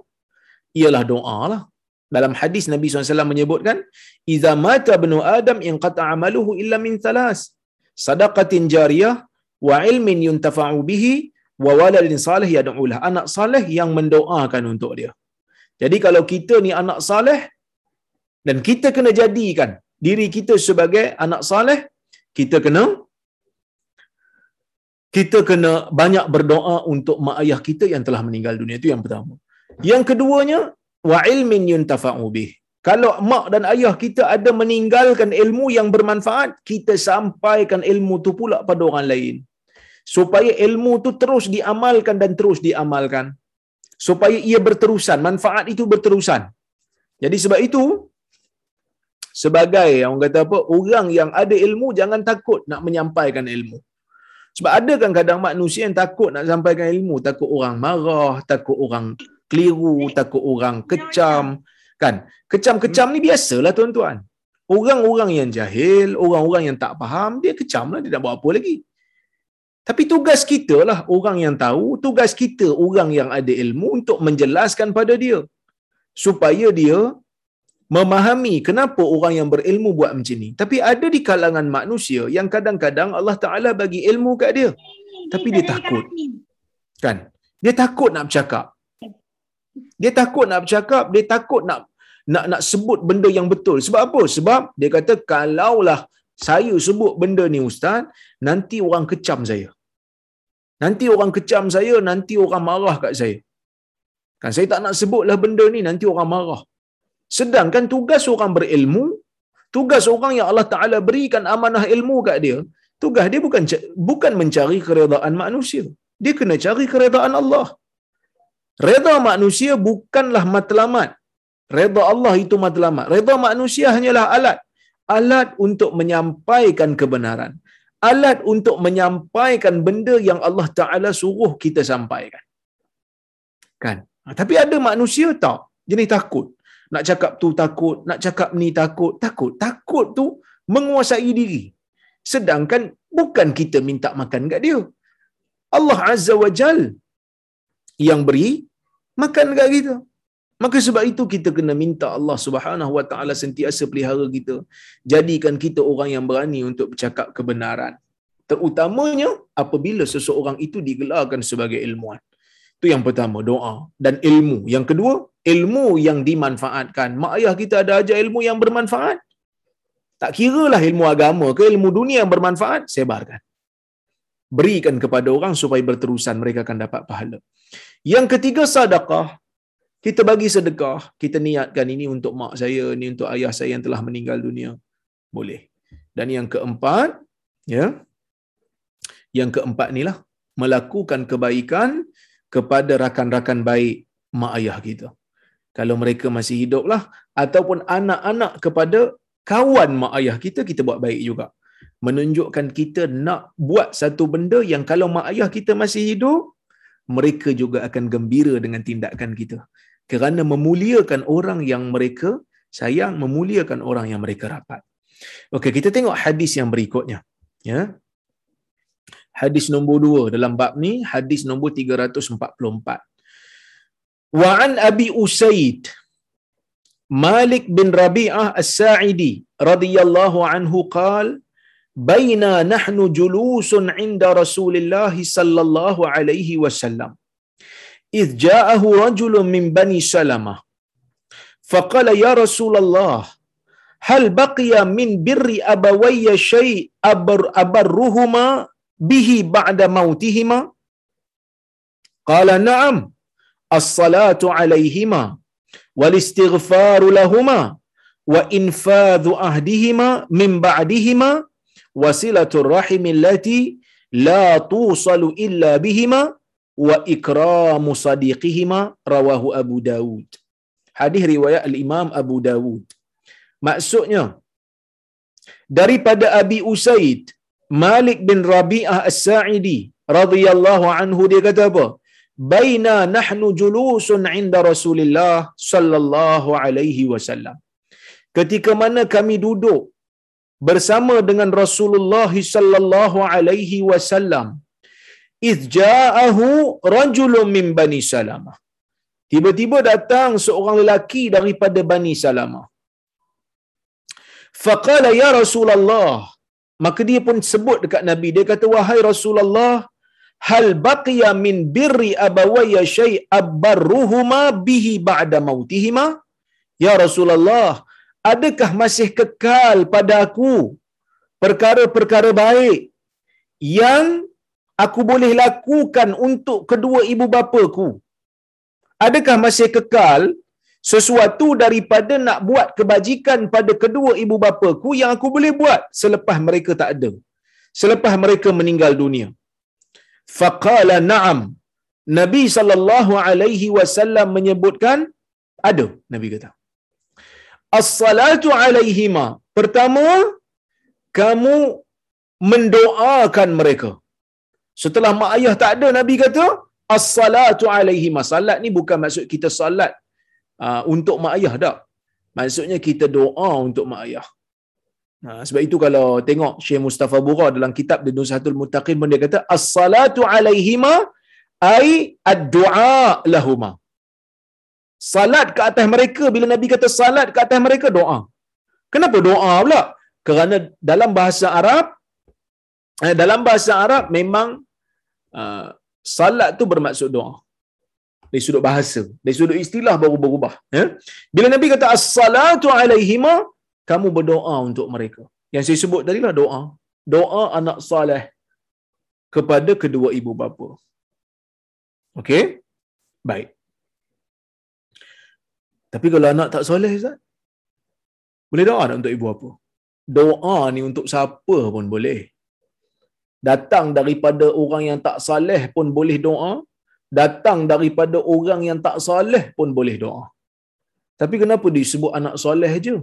ialah doa lah. Dalam hadis Nabi SAW menyebutkan, "Iza mata ibnu Adam in qata amaluhu illa min thalas, sadaqatin jariyah wa ilmin yuntafa'u bihi wa waladin salih yad'u lah." Anak saleh yang mendoakan untuk dia. Jadi kalau kita ni anak saleh dan kita kena jadikan diri kita sebagai anak saleh, kita kena kita kena banyak berdoa untuk mak ayah kita yang telah meninggal dunia itu yang pertama. Yang keduanya wa ilmin yuntafa'u bih. Kalau mak dan ayah kita ada meninggalkan ilmu yang bermanfaat, kita sampaikan ilmu tu pula pada orang lain. Supaya ilmu tu terus diamalkan dan terus diamalkan. Supaya ia berterusan, manfaat itu berterusan. Jadi sebab itu, sebagai orang kata apa, orang yang ada ilmu jangan takut nak menyampaikan ilmu. Sebab ada kan kadang manusia yang takut nak sampaikan ilmu, takut orang marah, takut orang keliru, takut orang kecam, kan? Kecam-kecam ni biasalah tuan-tuan. Orang-orang yang jahil, orang-orang yang tak faham, dia kecam lah, dia nak buat apa lagi. Tapi tugas kita lah orang yang tahu, tugas kita orang yang ada ilmu untuk menjelaskan pada dia. Supaya dia memahami kenapa orang yang berilmu buat macam ni. Tapi ada di kalangan manusia yang kadang-kadang Allah Ta'ala bagi ilmu kat dia. Tapi dia takut. Kan? Dia takut nak bercakap. Dia takut nak bercakap, dia takut nak nak nak sebut benda yang betul. Sebab apa? Sebab dia kata kalaulah saya sebut benda ni ustaz, nanti orang kecam saya. Nanti orang kecam saya, nanti orang marah kat saya. Kan saya tak nak sebutlah benda ni, nanti orang marah. Sedangkan tugas orang berilmu, tugas orang yang Allah Taala berikan amanah ilmu kat dia, tugas dia bukan bukan mencari keredaan manusia. Dia kena cari keredaan Allah. Reda manusia bukanlah matlamat. Reda Allah itu matlamat. Reda manusia hanyalah alat. Alat untuk menyampaikan kebenaran. Alat untuk menyampaikan benda yang Allah Ta'ala suruh kita sampaikan. Kan? Ha, tapi ada manusia tak? Jenis takut. Nak cakap tu takut, nak cakap ni takut. Takut. Takut tu menguasai diri. Sedangkan bukan kita minta makan kat dia. Allah Azza wa Jal yang beri makan dekat kita. Maka sebab itu kita kena minta Allah Subhanahu Wa Taala sentiasa pelihara kita. Jadikan kita orang yang berani untuk bercakap kebenaran. Terutamanya apabila seseorang itu digelarkan sebagai ilmuwan. Itu yang pertama, doa dan ilmu. Yang kedua, ilmu yang dimanfaatkan. Mak ayah kita ada ajar ilmu yang bermanfaat. Tak kira lah ilmu agama ke ilmu dunia yang bermanfaat, sebarkan berikan kepada orang supaya berterusan mereka akan dapat pahala. Yang ketiga sedekah. Kita bagi sedekah, kita niatkan ini untuk mak saya, ini untuk ayah saya yang telah meninggal dunia. Boleh. Dan yang keempat, ya. Yang keempat inilah melakukan kebaikan kepada rakan-rakan baik mak ayah kita. Kalau mereka masih hiduplah ataupun anak-anak kepada kawan mak ayah kita kita buat baik juga menunjukkan kita nak buat satu benda yang kalau mak ayah kita masih hidup, mereka juga akan gembira dengan tindakan kita. Kerana memuliakan orang yang mereka sayang, memuliakan orang yang mereka rapat. Okey, kita tengok hadis yang berikutnya. Ya Hadis nombor dua dalam bab ni, hadis nombor 344. Wa an Abi Usaid Malik bin Rabi'ah As-Sa'idi radhiyallahu anhu qala baina nahnu julusun inda Rasulillah sallallahu alaihi wasallam. إذ جاءه رجل من بني سلمة faqala ya rasulullah hal baqiya min birri abawayya syai abar abarruhuma به بعد موتهما؟ قال نعم. الصلاة عليهما والاستغفار لهما وإنفاذ عهدهما من بعدهما وصلة الرحم التي لا توصل إلا بهما وإكرام صديقهما رواه أبو داود. hadis رواية الإمام أبو Abu Dawud. Maksudnya daripada Abi Usaid Malik bin Rabi'ah As-Sa'idi radhiyallahu anhu dia kata apa? Baina nahnu julusun 'inda Rasulillah sallallahu alaihi wasallam. Ketika mana kami duduk bersama dengan Rasulullah sallallahu alaihi wasallam iz ja'ahu rajulun min bani salamah tiba-tiba datang seorang lelaki daripada bani salamah faqala ya rasulullah maka dia pun sebut dekat nabi dia kata wahai rasulullah hal baqiya min birri abawayya shay abarruhuma bihi ba'da mautihima ya rasulullah adakah masih kekal pada aku perkara-perkara baik yang aku boleh lakukan untuk kedua ibu bapaku? Adakah masih kekal sesuatu daripada nak buat kebajikan pada kedua ibu bapaku yang aku boleh buat selepas mereka tak ada? Selepas mereka meninggal dunia. Faqala na'am. Nabi sallallahu alaihi wasallam menyebutkan ada, Nabi kata. As-salatu alaihima. Pertama, kamu mendoakan mereka. Setelah mak ayah tak ada, Nabi kata, As-salatu alaihi Salat ni bukan maksud kita salat uh, untuk mak ayah tak. Maksudnya kita doa untuk mak ayah. Nah, sebab itu kalau tengok Syekh Mustafa Bura dalam kitab di Nusahatul Muttaqin pun dia kata as-salatu alaihima ai ad-du'a lahuma. Salat ke atas mereka bila Nabi kata salat ke atas mereka doa. Kenapa doa pula? Kerana dalam bahasa Arab eh, dalam bahasa Arab memang uh, salat tu bermaksud doa. Dari sudut bahasa, dari sudut istilah baru berubah, ya. Bila Nabi kata as-salatu alaihima, kamu berdoa untuk mereka. Yang saya sebut tadi lah doa. Doa anak saleh kepada kedua ibu bapa. Okey? Baik. Tapi kalau anak tak soleh, Ustaz? Boleh doa tak untuk ibu bapa? Doa ni untuk siapa pun boleh datang daripada orang yang tak saleh pun boleh doa datang daripada orang yang tak saleh pun boleh doa. Tapi kenapa disebut anak soleh je?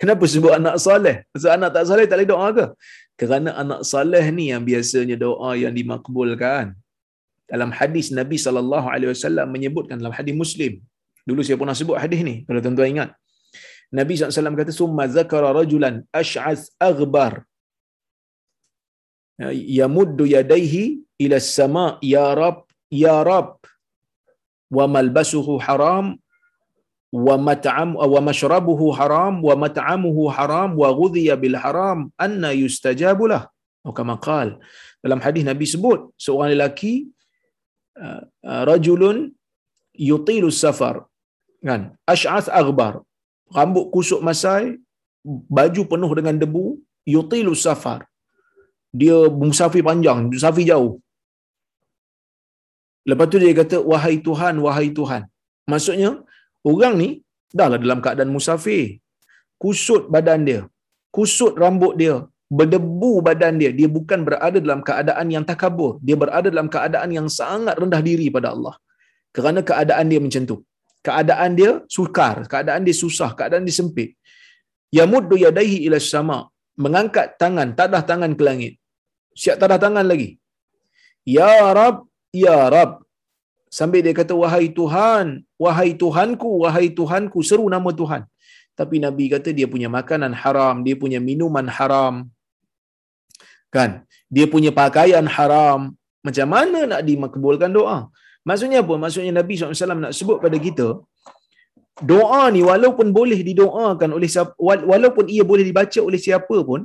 Kenapa sebut anak soleh? Sebab anak tak soleh tak boleh doa ke? Kerana anak soleh ni yang biasanya doa yang dimakbulkan. Dalam hadis Nabi sallallahu alaihi wasallam menyebutkan dalam hadis Muslim. Dulu saya pernah sebut hadis ni kalau tuan-tuan ingat. Nabi SAW kata summa zakara rajulan ash'ath aghbar. Yamuddu yadayhi ila sama ya rab ya rab wa malbasuhu haram wa mat'am wa mashrabuhu haram wa mat'amuhu haram wa ghudhiya bil haram anna yustajabu lah. Atau kama qal. Dalam hadis nabi sebut seorang lelaki uh, uh, rajulun yutilu safar. Kan? Ash'ath aghbar. Rambut kusuk masai baju penuh dengan debu yutilu safar. Dia musafir panjang, musafir jauh. Lepas tu dia kata, wahai Tuhan, wahai Tuhan. Maksudnya, orang ni dahlah dalam keadaan musafir. Kusut badan dia. Kusut rambut dia. Berdebu badan dia. Dia bukan berada dalam keadaan yang takabur. Dia berada dalam keadaan yang sangat rendah diri pada Allah. Kerana keadaan dia macam tu. Keadaan dia sukar. Keadaan dia susah. Keadaan dia sempit. Yamuddu yadaihi ila sama. Mengangkat tangan, tadah tangan ke langit siap tadah tangan lagi. Ya Rab, Ya Rab. Sambil dia kata, wahai Tuhan, wahai Tuhanku, wahai Tuhanku, seru nama Tuhan. Tapi Nabi kata dia punya makanan haram, dia punya minuman haram. Kan? Dia punya pakaian haram. Macam mana nak dimakbulkan doa? Maksudnya apa? Maksudnya Nabi SAW nak sebut pada kita, doa ni walaupun boleh didoakan oleh siapa, walaupun ia boleh dibaca oleh siapa pun,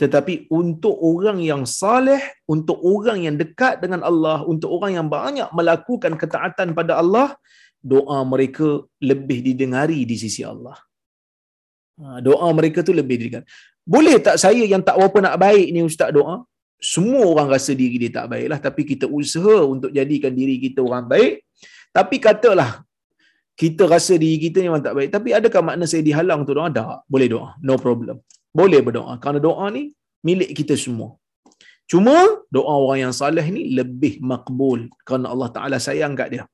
tetapi untuk orang yang saleh, untuk orang yang dekat dengan Allah, untuk orang yang banyak melakukan ketaatan pada Allah, doa mereka lebih didengari di sisi Allah. Ha, doa mereka tu lebih didengar. Boleh tak saya yang tak berapa nak baik ni ustaz doa? Semua orang rasa diri dia tak baik lah. Tapi kita usaha untuk jadikan diri kita orang baik. Tapi katalah kita rasa diri kita ni memang tak baik. Tapi adakah makna saya dihalang untuk doa? Tak. Boleh doa. No problem. Boleh berdoa. Kerana doa ni milik kita semua. Cuma doa orang yang salih ni lebih makbul. Kerana Allah Ta'ala sayang kat dia.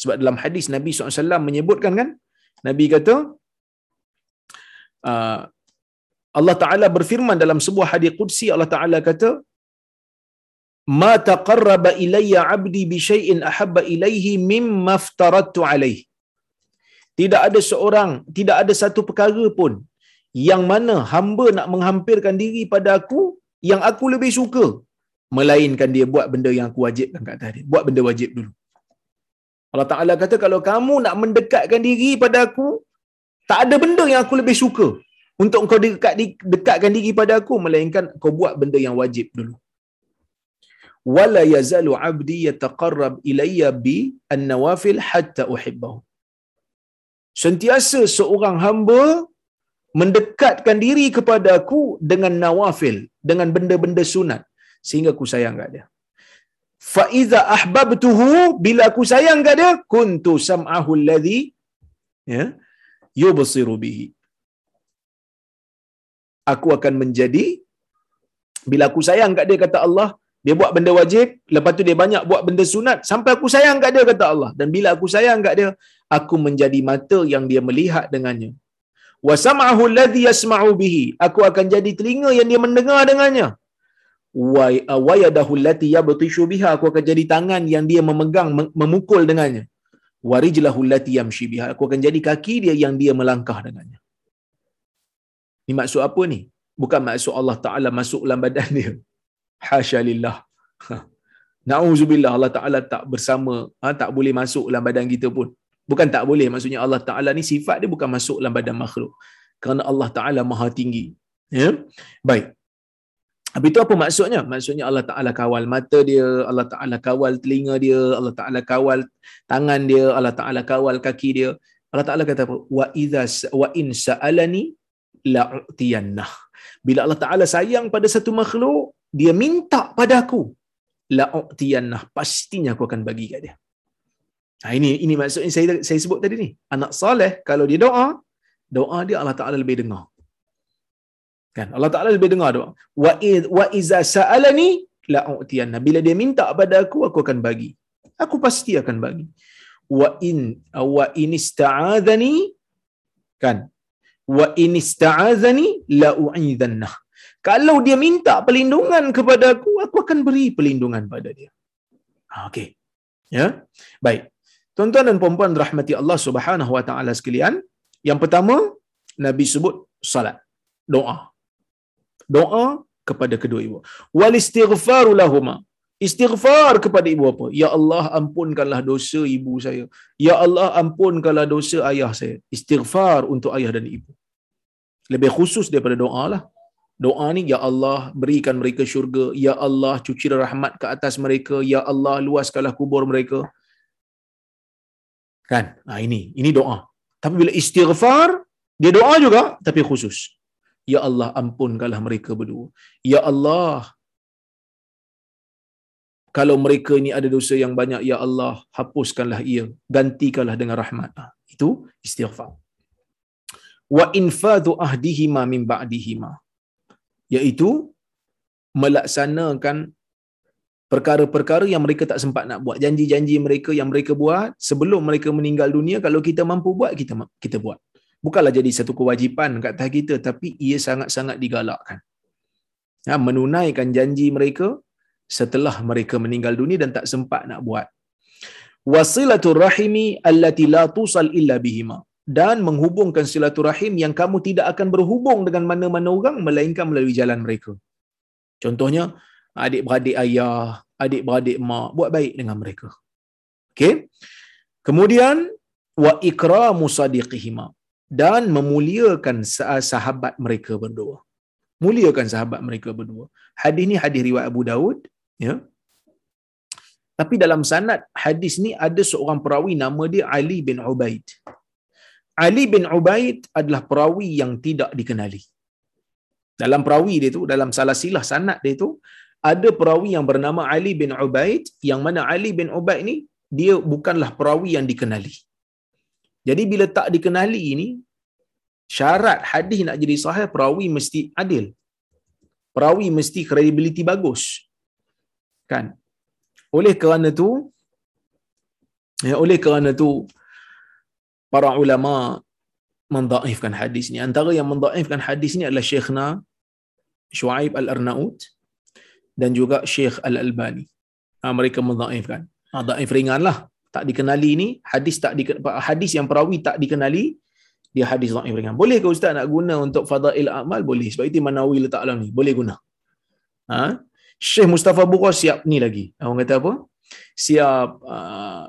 Sebab dalam hadis Nabi SAW menyebutkan kan. Nabi kata, uh, Allah Ta'ala berfirman dalam sebuah hadis Qudsi, Allah Ta'ala kata, Ma taqarraba ilayya abdi bi syai'in ahabba ilayhi mimma aftaradtu alaihi. Tidak ada seorang, tidak ada satu perkara pun yang mana hamba nak menghampirkan diri pada aku yang aku lebih suka melainkan dia buat benda yang aku wajibkan kat dia. Buat benda wajib dulu. Allah Ta'ala kata kalau kamu nak mendekatkan diri pada aku, tak ada benda yang aku lebih suka untuk kau dekat, dekatkan diri pada aku melainkan kau buat benda yang wajib dulu. Wala yazalu abdi yataqarrab ilayya bi an-nawafil hatta uhibbahu. Sentiasa seorang hamba mendekatkan diri kepada aku dengan nawafil, dengan benda-benda sunat sehingga aku sayang kat dia. Fa iza ahbabtuhu bila aku sayang kat dia kuntu sam'ahu alladhi ya yubsiru bihi. Aku akan menjadi bila aku sayang kat dia kata Allah, dia buat benda wajib, lepas tu dia banyak buat benda sunat sampai aku sayang kat dia kata Allah. Dan bila aku sayang kat dia, aku menjadi mata yang dia melihat dengannya. Wa sam'ahu alladhi yasma'u bihi. Aku akan jadi telinga yang dia mendengar dengannya. Wa yadahu allati yabtishu biha. Aku akan jadi tangan yang dia memegang memukul dengannya. Wa rijlahu allati yamshi biha. Aku akan jadi kaki dia yang dia melangkah dengannya. Ni maksud apa ni? Bukan maksud Allah taala masuk dalam badan (laughs) dia. Hasya lillah. (laughs) Nauzubillah Allah taala tak bersama ha, tak boleh masuk dalam badan kita pun bukan tak boleh maksudnya Allah taala ni sifat dia bukan masuk dalam badan makhluk kerana Allah taala maha tinggi ya baik apa itu apa maksudnya? Maksudnya Allah Ta'ala kawal mata dia, Allah Ta'ala kawal telinga dia, Allah Ta'ala kawal tangan dia, Allah Ta'ala kawal kaki dia. Allah Ta'ala kata apa? Wa idha wa in sa'alani la'utiyannah. Bila Allah Ta'ala sayang pada satu makhluk, dia minta pada aku. La'utiyannah. Pastinya aku akan bagi kat dia. Nah, ini ini maksudnya saya saya sebut tadi ni. Anak soleh kalau dia doa, doa dia Allah Ta'ala lebih dengar. Kan Allah Taala lebih dengar doa. Wa wa iza sa'alani la u'tiyanna. Bila dia minta pada aku aku akan bagi. Aku pasti akan bagi. Wa in wa in ista'adzani kan. Wa in ista'adzani la u'idzanna. Kalau dia minta perlindungan kepada aku, aku akan beri perlindungan pada dia. Ha, okey. Ya. Baik. Tuan-tuan dan puan-puan rahmati Allah Subhanahu wa taala sekalian, yang pertama Nabi sebut salat, doa doa kepada kedua ibu. Wal istighfaru lahuma. Istighfar kepada ibu apa? Ya Allah ampunkanlah dosa ibu saya. Ya Allah ampunkanlah dosa ayah saya. Istighfar untuk ayah dan ibu. Lebih khusus daripada doa lah. Doa ni ya Allah berikan mereka syurga. Ya Allah cuci rahmat ke atas mereka. Ya Allah luaskanlah kubur mereka. Kan? Nah ini, ini doa. Tapi bila istighfar, dia doa juga tapi khusus. Ya Allah ampunkanlah mereka berdua. Ya Allah kalau mereka ini ada dosa yang banyak, Ya Allah hapuskanlah ia. Gantikanlah dengan rahmat. Ah, itu istighfar. Wa infadhu ahdihima min ba'dihima. Iaitu melaksanakan perkara-perkara yang mereka tak sempat nak buat. Janji-janji mereka yang mereka buat sebelum mereka meninggal dunia, kalau kita mampu buat, kita kita buat bukanlah jadi satu kewajipan kat atas kita tapi ia sangat-sangat digalakkan. Ya, menunaikan janji mereka setelah mereka meninggal dunia dan tak sempat nak buat. Wasilatul rahimi allati la tusal illa bihima dan menghubungkan silaturahim yang kamu tidak akan berhubung dengan mana-mana orang melainkan melalui jalan mereka. Contohnya adik-beradik ayah, adik-beradik mak buat baik dengan mereka. Okey. Kemudian wa ikramu sadiqihima dan memuliakan sahabat mereka berdua. Muliakan sahabat mereka berdua. Hadis ni hadis riwayat Abu Daud, ya. Tapi dalam sanad hadis ni ada seorang perawi nama dia Ali bin Ubaid. Ali bin Ubaid adalah perawi yang tidak dikenali. Dalam perawi dia tu, dalam salah silah sanad dia tu, ada perawi yang bernama Ali bin Ubaid, yang mana Ali bin Ubaid ni, dia bukanlah perawi yang dikenali. Jadi bila tak dikenali ini, syarat hadis nak jadi sahih, perawi mesti adil. Perawi mesti kredibiliti bagus. Kan? Oleh kerana tu, ya, oleh kerana tu, para ulama mendaifkan hadis ni. Antara yang mendaifkan hadis ni adalah Syekhna Shu'aib Al-Arnaut dan juga Syekh Al-Albani. Ha, mereka mendaifkan. Ha, daif ringan lah. Tak dikenali ni, hadis tak di, hadis yang perawi tak dikenali, dia hadis daif ringan. Boleh ke Ustaz nak guna untuk fadail amal? Boleh. Sebab itu Manawi letak alam ni. Boleh guna. Ha? Syekh Mustafa Bukhar siap ni lagi. Orang kata apa? Siap uh,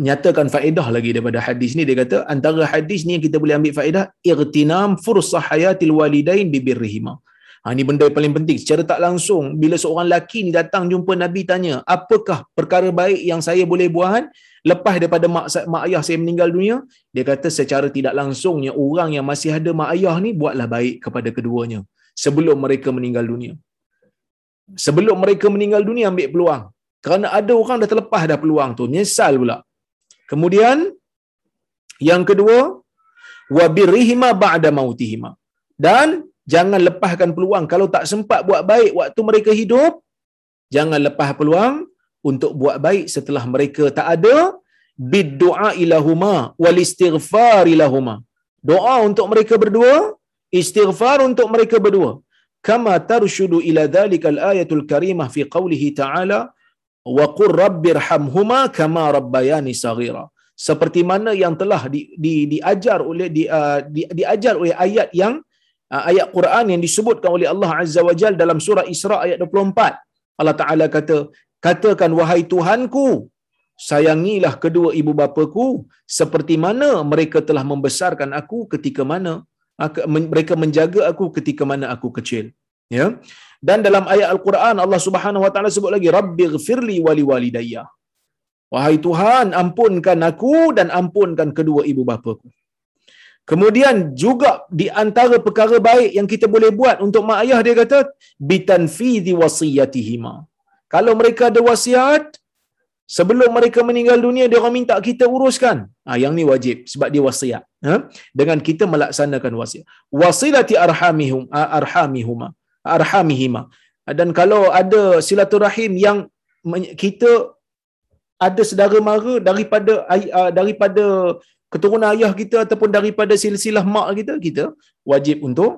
nyatakan faedah lagi daripada hadis ni dia kata antara hadis ni yang kita boleh ambil faedah irtinam fursah hayatil walidain bibirrihima ha ni benda yang paling penting. Secara tak langsung bila seorang lelaki ni datang jumpa nabi tanya apakah perkara baik yang saya boleh buat? Lepas daripada mak, mak ayah saya meninggal dunia dia kata secara tidak langsungnya orang yang masih ada mak ayah ni buatlah baik kepada keduanya sebelum mereka meninggal dunia. Sebelum mereka meninggal dunia ambil peluang. Kerana ada orang dah terlepas dah peluang tu nyesal pula. Kemudian yang kedua wa birrihima ba'da mautihima. Dan jangan lepaskan peluang kalau tak sempat buat baik waktu mereka hidup, jangan lepas peluang untuk buat baik setelah mereka tak ada biddu'a ilahuma wal istighfar ilahuma. Doa untuk mereka berdua, istighfar untuk mereka berdua. Kama tarshudu ila dhalikal ayatul karimah fi qawlihi ta'ala wa qur rabbirhamhuma kama rabbayani saghira seperti mana yang telah di, di, diajar oleh di, uh, di, diajar oleh ayat yang ayat Quran yang disebutkan oleh Allah Azza wa Jalla dalam surah Isra ayat 24 Allah Taala kata katakan wahai Tuhanku sayangilah kedua ibu bapaku seperti mana mereka telah membesarkan aku ketika mana uh, mereka menjaga aku ketika mana aku kecil. Ya. Dan dalam ayat al-Quran Allah Subhanahu wa taala sebut lagi rabbighfirli wali walidayya. Wahai Tuhan ampunkan aku dan ampunkan kedua ibu bapaku kemudian juga di antara perkara baik yang kita boleh buat untuk mak ayah dia kata bitanfidhi wasiyatihima. Kalau mereka ada wasiat sebelum mereka meninggal dunia dia orang minta kita uruskan. Ha, yang ni wajib sebab dia wasiat ha? dengan kita melaksanakan wasiat. Wasilati arhamihum arhamihuma arhamihima. Dan kalau ada silaturahim yang kita ada saudara mara daripada uh, daripada keturunan ayah kita ataupun daripada silsilah mak kita kita wajib untuk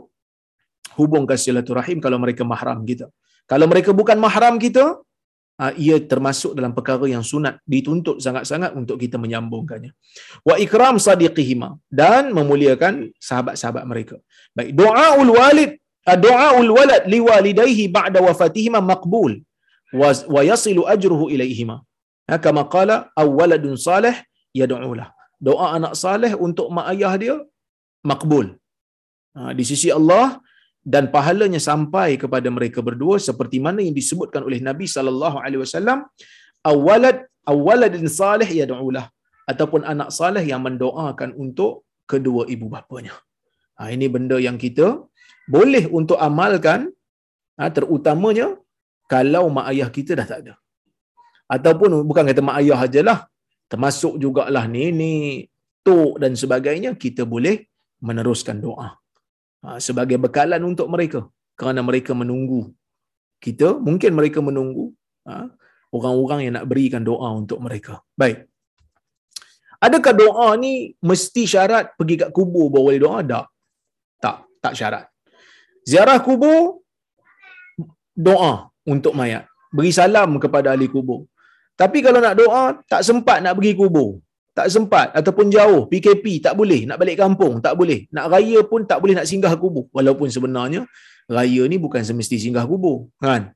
hubungkan silaturahim kalau mereka mahram kita. Kalau mereka bukan mahram kita uh, ia termasuk dalam perkara yang sunat dituntut sangat-sangat untuk kita menyambungkannya. Wa ikram sadiqihima dan memuliakan sahabat-sahabat mereka. Baik doaul walid doaul walad liwalidayhi ba'da wafatihima maqbul wa yasilu ajruhu ilaihima. Ha, kama qala awwaladun salih yad'ulah doa anak saleh untuk mak ayah dia makbul. Ha, di sisi Allah dan pahalanya sampai kepada mereka berdua seperti mana yang disebutkan oleh Nabi sallallahu alaihi wasallam awwalad awwaladun salih yad'ulah. Ataupun anak saleh yang mendoakan untuk kedua ibu bapanya. Ha, ini benda yang kita boleh untuk amalkan ha, terutamanya kalau mak ayah kita dah tak ada. Ataupun bukan kata mak ayah ajalah termasuk jugalah nenek tok dan sebagainya kita boleh meneruskan doa. Ha, sebagai bekalan untuk mereka. Kerana mereka menunggu. Kita mungkin mereka menunggu ha, orang-orang yang nak berikan doa untuk mereka. Baik. Adakah doa ni mesti syarat pergi kat kubur baru boleh doa? Tak. Tak tak syarat. Ziarah kubur doa untuk mayat. Beri salam kepada ahli kubur tapi kalau nak doa tak sempat nak pergi kubur. Tak sempat. Ataupun jauh. PKP tak boleh. Nak balik kampung tak boleh. Nak raya pun tak boleh nak singgah kubur. Walaupun sebenarnya raya ni bukan semesti singgah kubur kan?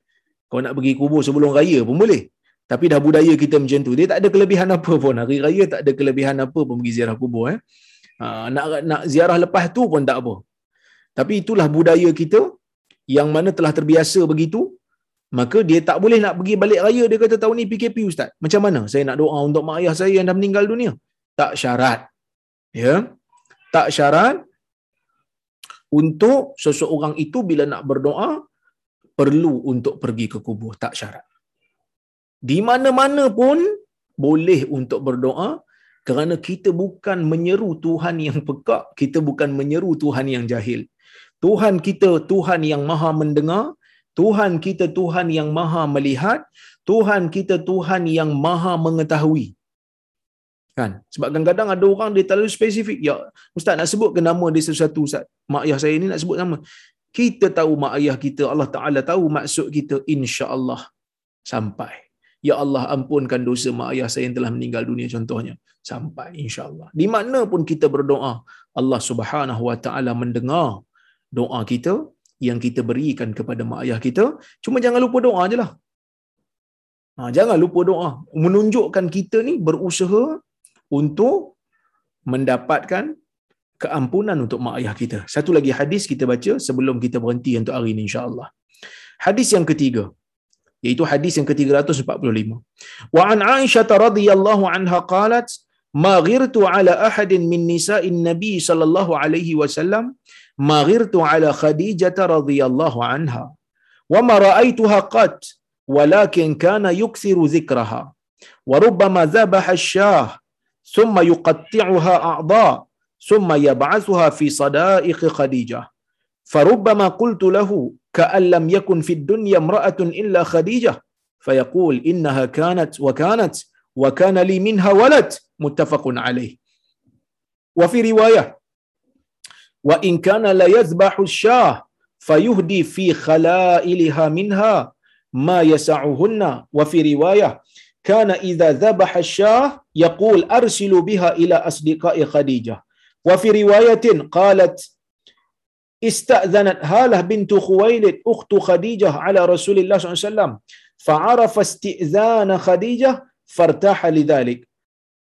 Kau nak pergi kubur sebelum raya pun boleh. Tapi dah budaya kita macam tu. Dia tak ada kelebihan apa pun. Hari raya tak ada kelebihan apa pun pergi ziarah kubur eh. Ha, nak nak ziarah lepas tu pun tak apa. Tapi itulah budaya kita yang mana telah terbiasa begitu maka dia tak boleh nak pergi balik raya dia kata tahun ni PKP ustaz. Macam mana saya nak doa untuk mak ayah saya yang dah meninggal dunia? Tak syarat. Ya. Tak syarat untuk seseorang itu bila nak berdoa perlu untuk pergi ke kubur, tak syarat. Di mana-mana pun boleh untuk berdoa kerana kita bukan menyeru Tuhan yang pekak, kita bukan menyeru Tuhan yang jahil. Tuhan kita Tuhan yang maha mendengar, Tuhan kita Tuhan yang maha melihat, Tuhan kita Tuhan yang maha mengetahui. Kan? Sebab kadang-kadang ada orang dia terlalu spesifik. Ya, ustaz nak sebut ke nama dia sesuatu ustaz? Mak ayah saya ni nak sebut nama. Kita tahu mak ayah kita, Allah Taala tahu maksud kita insya-Allah sampai. Ya Allah ampunkan dosa mak ayah saya yang telah meninggal dunia contohnya. Sampai insya-Allah. Di mana pun kita berdoa, Allah Subhanahu Wa Taala mendengar doa kita yang kita berikan kepada mak ayah kita. Cuma jangan lupa doa je lah. Ha, jangan lupa doa. Menunjukkan kita ni berusaha untuk mendapatkan keampunan untuk mak ayah kita. Satu lagi hadis kita baca sebelum kita berhenti untuk hari ini insya-Allah. Hadis yang ketiga iaitu hadis yang ke-345. Wa an Aisyah radhiyallahu anha qalat ma ghirtu ala ahadin min nisa'in nabi sallallahu alaihi wasallam ma ghirtu ala khadijah radhiyallahu anha wa ma ra'aituha qat walakin kana yukthiru dhikraha wa rubbama dhabaha ash-shah thumma yuqatti'uha a'dha thumma yab'athuha fi sada'iq khadijah farubbama qultu lahu ka'an lam yakun fid dunya imra'atun illa khadijah fayaqul innaha kanat wa kanat wa kana li minha walad muttafaqun وإن كان ليذبح الشاه فيهدي في خلائلها منها ما يسعهن. وفي رواية كان إذا ذبح الشاه يقول أرسل بها إلى أصدقاء خديجة. وفي رواية قالت استأذنت هالة بنت خويلد أخت خديجة على رسول الله صلى الله عليه وسلم فعرف استئذان خديجة فارتاح لذلك.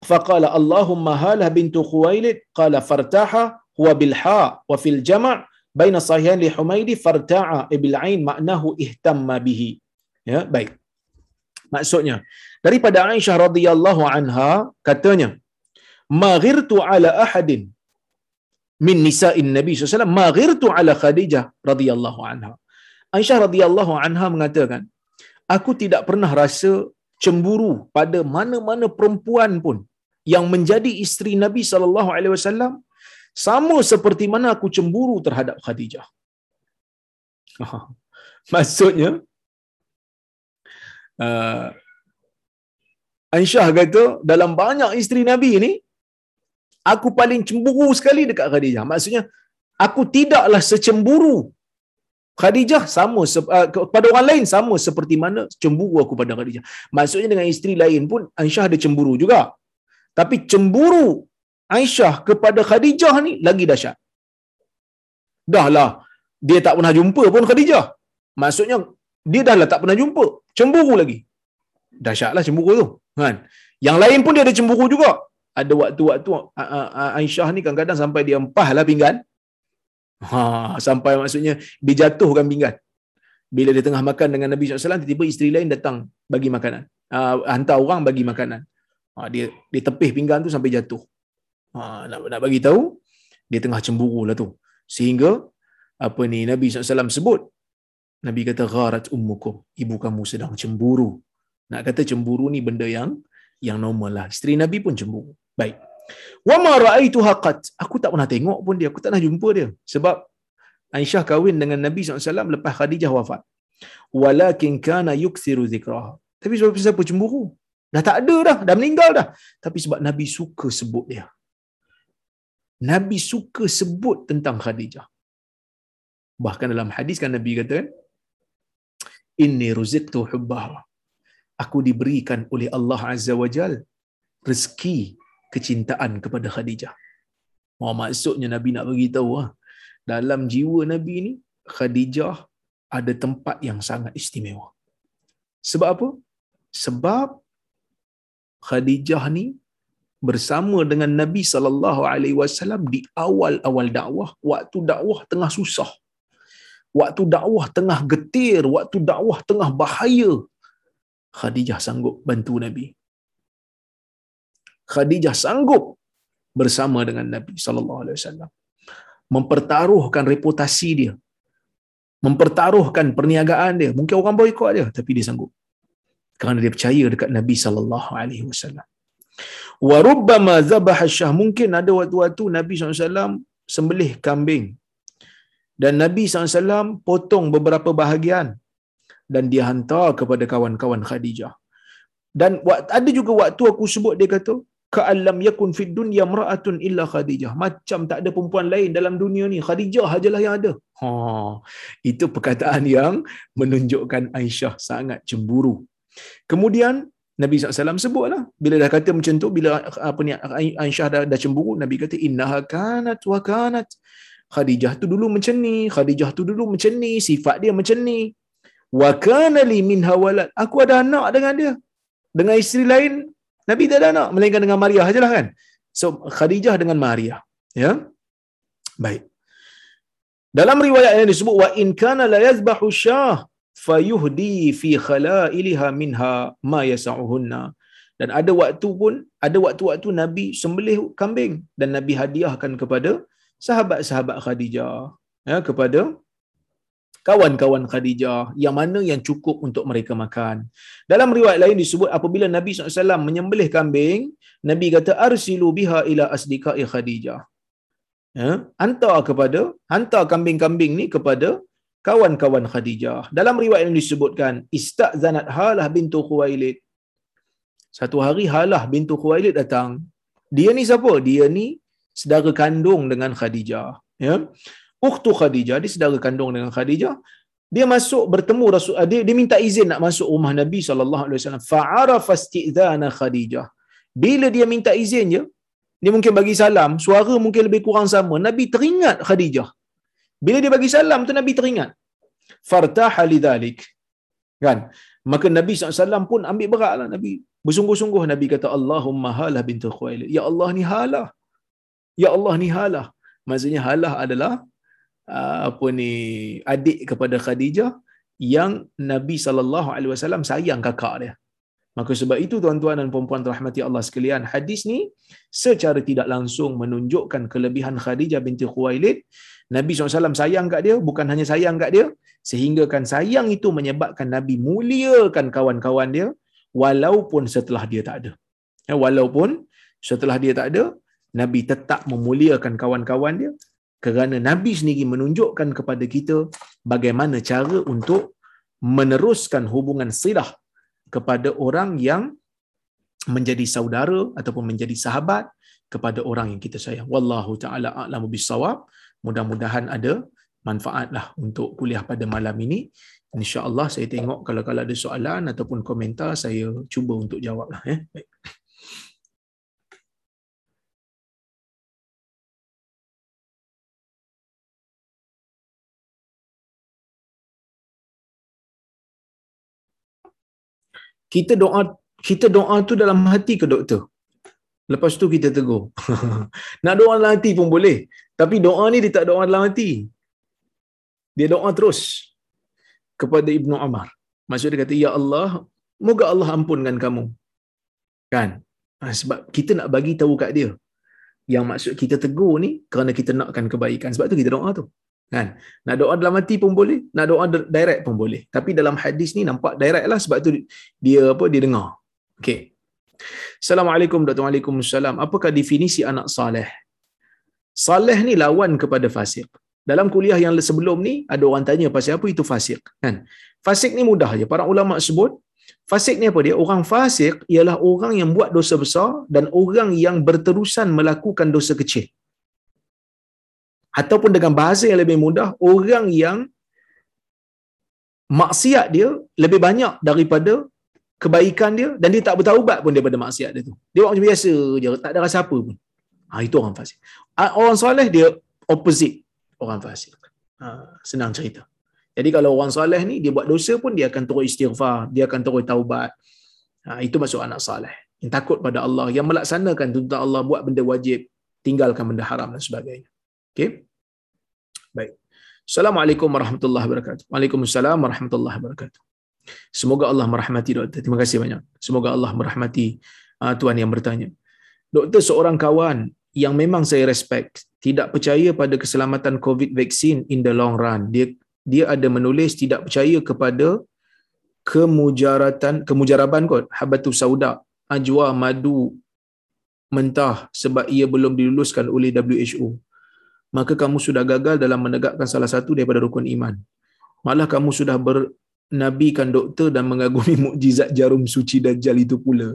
فقال اللهم هالة بنت خويلد قال فارتاح huwa bilha wa fil jama' baina sahihain li humaidi farta'a ibil ain maknahu ihtamma bihi. Ya baik. Maksudnya daripada Aisyah radhiyallahu anha katanya maghirtu ala ahadin min nisa'in nabi sallallahu alaihi wasallam ala khadijah radhiyallahu anha. Aisyah radhiyallahu anha mengatakan aku tidak pernah rasa cemburu pada mana-mana perempuan pun yang menjadi isteri nabi sallallahu alaihi wasallam sama seperti mana aku cemburu terhadap Khadijah. Maksudnya uh, Aisyah kata dalam banyak isteri Nabi ni aku paling cemburu sekali dekat Khadijah. Maksudnya, aku tidaklah secemburu Khadijah sama uh, kepada orang lain sama seperti mana cemburu aku pada Khadijah. Maksudnya dengan isteri lain pun Aisyah ada cemburu juga. Tapi cemburu Aisyah kepada Khadijah ni lagi dahsyat. Dahlah dia tak pernah jumpa pun Khadijah. Maksudnya dia dah lah tak pernah jumpa. Cemburu lagi. Dahsyatlah cemburu tu. Kan? Yang lain pun dia ada cemburu juga ada waktu-waktu Aisyah ni kadang-kadang sampai dia empah lah pinggan. Ha, sampai maksudnya dia jatuhkan pinggan. Bila dia tengah makan dengan Nabi SAW, tiba-tiba isteri lain datang bagi makanan. Uh, hantar orang bagi makanan. Ha, dia dia tepih pinggan tu sampai jatuh. Ha, nak, nak bagi tahu, dia tengah cemburu lah tu. Sehingga, apa ni Nabi SAW sebut, Nabi kata, gharat ummukum. Ibu kamu sedang cemburu. Nak kata cemburu ni benda yang yang normal lah. Isteri Nabi pun cemburu. Baik. Wa ma ra'aituha qat. Aku tak pernah tengok pun dia, aku tak pernah jumpa dia. Sebab Aisyah kahwin dengan Nabi SAW lepas Khadijah wafat. Walakin kana yukthiru zikraha. Tapi sebab siapa cemburu? Dah tak ada dah, dah meninggal dah. Tapi sebab Nabi suka sebut dia. Nabi suka sebut tentang Khadijah. Bahkan dalam hadis kan Nabi kata Inni ruziqtu hubbaha. Aku diberikan oleh Allah Azza wa Jal rezeki kecintaan kepada Khadijah. Oh, maksudnya Nabi nak beritahu ah, dalam jiwa Nabi ni Khadijah ada tempat yang sangat istimewa. Sebab apa? Sebab Khadijah ni bersama dengan Nabi sallallahu alaihi wasallam di awal-awal dakwah, waktu dakwah tengah susah. waktu dakwah tengah getir, waktu dakwah tengah bahaya, Khadijah sanggup bantu Nabi. Khadijah sanggup bersama dengan Nabi sallallahu alaihi wasallam. Mempertaruhkan reputasi dia. Mempertaruhkan perniagaan dia. Mungkin orang boikot dia tapi dia sanggup. Kerana dia percaya dekat Nabi sallallahu alaihi wasallam wa rubbama zabaha syah. Mungkin ada waktu-waktu Nabi SAW sembelih kambing. Dan Nabi SAW potong beberapa bahagian. Dan dia hantar kepada kawan-kawan Khadijah. Dan ada juga waktu aku sebut dia kata ka'allam yakun fid dunya mar'atun illa khadijah. Macam tak ada perempuan lain dalam dunia ni. Khadijah ajalah yang ada. Ha itu perkataan yang menunjukkan Aisyah sangat cemburu. Kemudian Nabi SAW sebutlah bila dah kata macam tu bila apa ni Aisyah dah, dah cemburu Nabi kata innaha kanat wa kanat Khadijah tu dulu macam ni Khadijah tu dulu macam ni sifat dia macam ni wa kana li minha walad aku ada anak dengan dia dengan isteri lain Nabi tak ada anak melainkan dengan Maria sajalah kan. So Khadijah dengan Maria, ya. Baik. Dalam riwayat yang disebut wa in kana la yazbahu syah fayuhdi fi khalailha minha ma yasauhunna. Dan ada waktu pun, ada waktu-waktu Nabi sembelih kambing dan Nabi hadiahkan kepada sahabat-sahabat Khadijah, ya, kepada kawan-kawan Khadijah yang mana yang cukup untuk mereka makan. Dalam riwayat lain disebut apabila Nabi SAW menyembelih kambing, Nabi kata arsilu biha ila asdiqai Khadijah. Ya, hantar kepada hantar kambing-kambing ni kepada kawan-kawan Khadijah. Dalam riwayat yang disebutkan istazanat Halah bintu Khuwailid. Satu hari Halah bintu Khuwailid datang. Dia ni siapa? Dia ni saudara kandung dengan Khadijah. Ya ukhtu Khadijah, dia saudara kandung dengan Khadijah. Dia masuk bertemu Rasul dia, dia minta izin nak masuk rumah Nabi sallallahu alaihi wasallam. Fa'arafa Khadijah. Bila dia minta izin je, dia mungkin bagi salam, suara mungkin lebih kurang sama. Nabi teringat Khadijah. Bila dia bagi salam tu Nabi teringat. Fartaha lidzalik. Kan? Maka Nabi SAW pun ambil berat lah Nabi. Bersungguh-sungguh Nabi kata Allahumma halah bintu Khuwailid. Ya Allah ni halah. Ya Allah ni halah. Maksudnya halah adalah Ah, apa ni adik kepada Khadijah yang Nabi sallallahu alaihi wasallam sayang kakak dia. Maka sebab itu tuan-tuan dan puan-puan rahmati Allah sekalian, hadis ni secara tidak langsung menunjukkan kelebihan Khadijah binti Khuwailid. Nabi SAW sayang kat dia, bukan hanya sayang kat dia, sehingga kan sayang itu menyebabkan Nabi muliakan kawan-kawan dia, walaupun setelah dia tak ada. Ya, walaupun setelah dia tak ada, Nabi tetap memuliakan kawan-kawan dia, kerana Nabi sendiri menunjukkan kepada kita bagaimana cara untuk meneruskan hubungan silah kepada orang yang menjadi saudara ataupun menjadi sahabat kepada orang yang kita sayang. Wallahu taala a'lamu bissawab. Mudah-mudahan ada manfaatlah untuk kuliah pada malam ini. Insya-Allah saya tengok kalau kalau ada soalan ataupun komentar saya cuba untuk jawablah eh. Baik. kita doa kita doa tu dalam hati ke doktor lepas tu kita tegur. (laughs) Nak doa dalam hati pun boleh. Tapi doa ni dia tak doa dalam hati dia doa terus kepada Ibnu Umar maksud dia kata ya Allah moga Allah ampunkan kamu. Kan? Ha, sebab kita nak bagi tahu kat dia. Yang maksud kita tegur ni kerana kita nakkan kebaikan. Sebab tu kita doa tu. Kan? Nak doa dalam hati pun boleh nak doa direct pun boleh. Tapi dalam hadis ni nampak direct lah sebab tu dia apa dia dengar. Okey Assalamualaikum warahmatullahi wabarakatuh. Apakah definisi anak saleh? Saleh ni lawan kepada fasik. Dalam kuliah yang sebelum ni ada orang tanya pasal apa itu fasik kan. Fasik ni mudah je. Para ulama sebut fasik ni apa dia? Orang fasik ialah orang yang buat dosa besar dan orang yang berterusan melakukan dosa kecil ataupun dengan bahasa yang lebih mudah orang yang maksiat dia lebih banyak daripada kebaikan dia dan dia tak bertaubat pun daripada maksiat dia tu. Dia buat macam biasa je, tak ada rasa apa pun. Ha, itu orang fasik. Orang soleh dia opposite orang fasik. Ha, senang cerita. Jadi kalau orang soleh ni dia buat dosa pun dia akan terus istighfar, dia akan terus taubat. Ha, itu masuk anak soleh. Yang takut pada Allah, yang melaksanakan tuntutan Allah buat benda wajib, tinggalkan benda haram dan sebagainya. Okay? Baik. Assalamualaikum warahmatullahi wabarakatuh. Waalaikumsalam warahmatullahi wabarakatuh. Semoga Allah merahmati doktor. Terima kasih banyak. Semoga Allah merahmati uh, tuan yang bertanya. Doktor seorang kawan yang memang saya respect tidak percaya pada keselamatan COVID vaksin in the long run. Dia dia ada menulis tidak percaya kepada kemujaratan kemujaraban kot habatu sauda ajwa madu mentah sebab ia belum diluluskan oleh WHO maka kamu sudah gagal dalam menegakkan salah satu daripada rukun iman malah kamu sudah bernabikan doktor dan mengagumi (laughs) mukjizat jarum suci dajjal itu pula.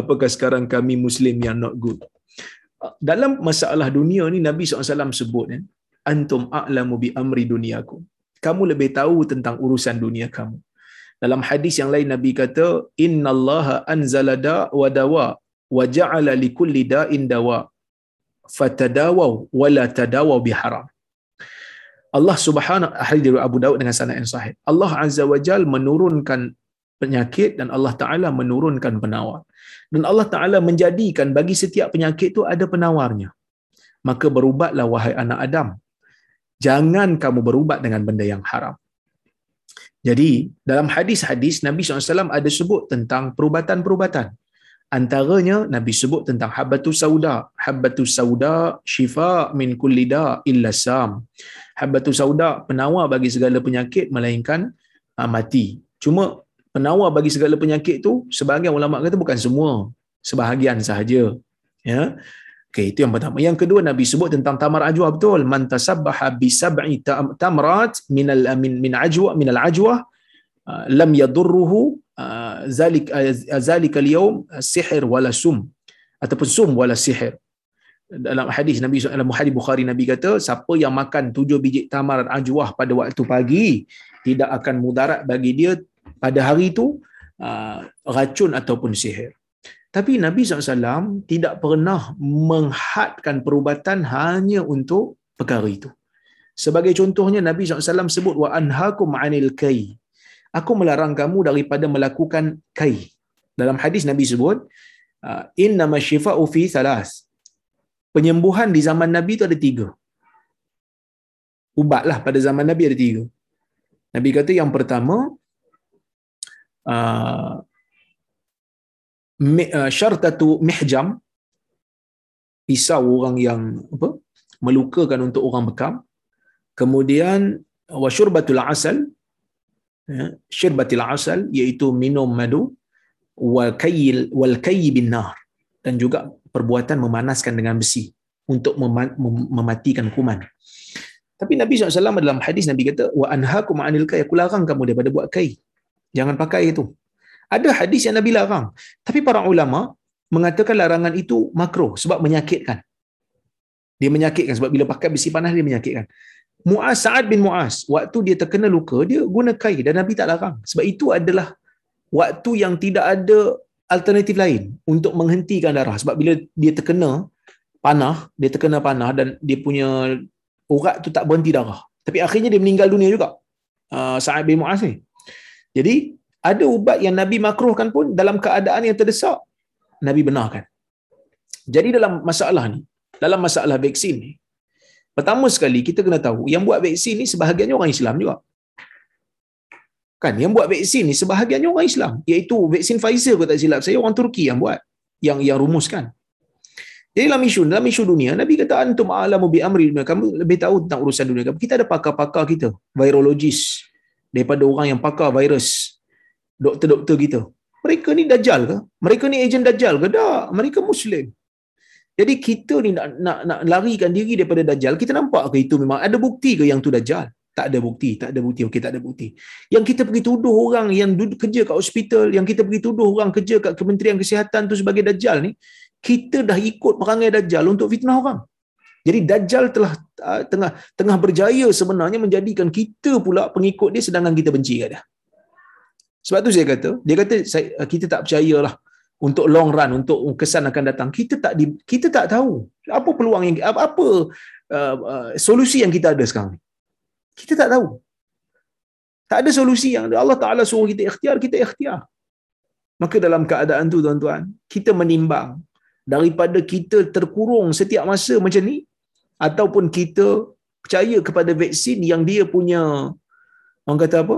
Apakah sekarang kami muslim yang not good? Dalam masalah dunia ni Nabi SAW sebut kan antum a'lamu bi amri duniakum. Kamu lebih tahu tentang urusan dunia kamu. Dalam hadis yang lain Nabi kata innallaha anzala da wa dawa wa ja'ala likulli da'in dawa fatadawaw wala tadawaw biharam Allah Subhanahu hadis dari Abu Daud dengan sanad yang sahih Allah Azza wa Jal menurunkan penyakit dan Allah Taala menurunkan penawar dan Allah Taala menjadikan bagi setiap penyakit itu ada penawarnya maka berubatlah wahai anak Adam jangan kamu berubat dengan benda yang haram jadi dalam hadis-hadis Nabi SAW ada sebut tentang perubatan-perubatan. Antaranya Nabi sebut tentang habbatu sauda. Habbatu sauda syifa min kulli da illa sam. Habbatu sauda penawar bagi segala penyakit melainkan uh, mati. Cuma penawar bagi segala penyakit tu sebahagian ulama kata bukan semua, sebahagian sahaja. Ya. Okey, itu yang pertama. Yang kedua Nabi sebut tentang tamar ajwa betul. Man tasabbaha bi sab'i tamrat min al min min ajwa min al ajwa uh, lam yadurruhu uh, zalik uh, zalika al yawm sihr wala sum ataupun sum wala sihr. Dalam hadis Nabi dalam hadis Bukhari Nabi kata siapa yang makan tujuh biji tamar ajwah pada waktu pagi tidak akan mudarat bagi dia pada hari itu uh, racun ataupun sihir. Tapi Nabi SAW tidak pernah menghadkan perubatan hanya untuk perkara itu. Sebagai contohnya Nabi SAW sebut wa anhakum anil kai. Aku melarang kamu daripada melakukan kai. Dalam hadis Nabi sebut ah, inna masyifa'u fi thalas. Penyembuhan di zaman Nabi itu ada tiga. Ubatlah pada zaman Nabi ada tiga. Nabi kata yang pertama ah, Uh, syartatu mihjam pisau orang yang apa melukakan untuk orang bekam kemudian wasyurbatul asal ya, syurbatul asal iaitu minum madu wal kayil wal kayy bin nar dan juga perbuatan memanaskan dengan besi untuk mematikan kuman tapi Nabi SAW dalam hadis Nabi kata wa anhaakum anil kay aku larang kamu daripada buat kai jangan pakai itu ada hadis yang Nabi larang. Tapi para ulama mengatakan larangan itu makro sebab menyakitkan. Dia menyakitkan sebab bila pakai besi panas dia menyakitkan. Muaz Sa'ad bin Muaz, waktu dia terkena luka, dia guna kain dan Nabi tak larang. Sebab itu adalah waktu yang tidak ada alternatif lain untuk menghentikan darah. Sebab bila dia terkena panah, dia terkena panah dan dia punya urat tu tak berhenti darah. Tapi akhirnya dia meninggal dunia juga. Uh, Sa'ad bin Muaz ni. Jadi ada ubat yang Nabi makruhkan pun dalam keadaan yang terdesak Nabi benarkan. Jadi dalam masalah ni, dalam masalah vaksin ni, pertama sekali kita kena tahu yang buat vaksin ni sebahagiannya orang Islam juga. Kan yang buat vaksin ni sebahagiannya orang Islam, iaitu vaksin Pfizer kalau tak silap saya orang Turki yang buat, yang yang rumuskan. Jadi dalam isu dalam isu dunia Nabi kata antum a'lamu bi amri dunia kamu lebih tahu tentang urusan dunia kamu. Kita ada pakar-pakar kita, virologis daripada orang yang pakar virus doktor-doktor kita. Mereka ni dajjal ke? Mereka ni ejen dajjal ke? Tak. Mereka Muslim. Jadi kita ni nak, nak, nak larikan diri daripada dajjal, kita nampak ke itu memang ada bukti ke yang tu dajjal? Tak ada bukti, tak ada bukti. Okey, tak ada bukti. Yang kita pergi tuduh orang yang duduk kerja kat hospital, yang kita pergi tuduh orang kerja kat Kementerian Kesihatan tu sebagai dajjal ni, kita dah ikut perangai dajjal untuk fitnah orang. Jadi dajjal telah uh, tengah tengah berjaya sebenarnya menjadikan kita pula pengikut dia sedangkan kita benci kat dia. Sebab tu saya kata, dia kata saya, kita tak percayalah untuk long run, untuk kesan akan datang. Kita tak di, kita tak tahu apa peluang yang apa, apa uh, uh, solusi yang kita ada sekarang ni. Kita tak tahu. Tak ada solusi yang Allah Taala suruh kita ikhtiar, kita ikhtiar. Maka dalam keadaan tu tuan-tuan, kita menimbang daripada kita terkurung setiap masa macam ni ataupun kita percaya kepada vaksin yang dia punya orang kata apa?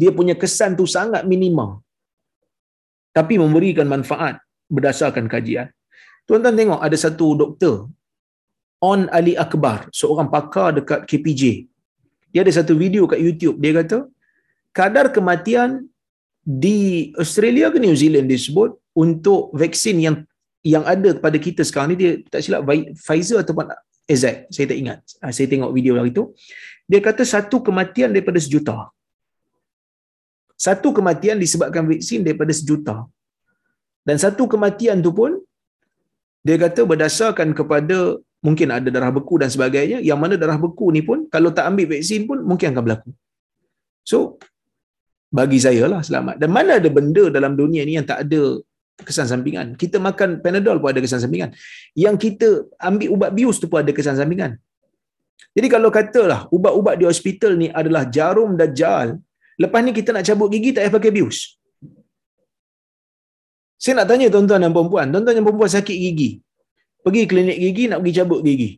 Dia punya kesan tu sangat minima. Tapi memberikan manfaat berdasarkan kajian. Tuan-tuan tengok ada satu doktor On Ali Akbar, seorang pakar dekat KPJ. Dia ada satu video kat YouTube. Dia kata, kadar kematian di Australia ke New Zealand disebut untuk vaksin yang yang ada kepada kita sekarang ni dia tak silap Pfizer ataupun AZ saya tak ingat. Ah, saya tengok video hari tu. Dia kata satu kematian daripada sejuta. Satu kematian disebabkan vaksin daripada sejuta. Dan satu kematian tu pun dia kata berdasarkan kepada mungkin ada darah beku dan sebagainya. Yang mana darah beku ni pun kalau tak ambil vaksin pun mungkin akan berlaku. So bagi saya lah selamat. Dan mana ada benda dalam dunia ni yang tak ada kesan sampingan? Kita makan panadol pun ada kesan sampingan. Yang kita ambil ubat bius tu pun ada kesan sampingan. Jadi kalau katalah ubat-ubat di hospital ni adalah jarum dajjal lepas ni kita nak cabut gigi tak payah pakai bius. Saya nak tanya tuan-tuan dan puan-puan, tuan-tuan dan puan-puan sakit gigi. Pergi klinik gigi nak pergi cabut gigi.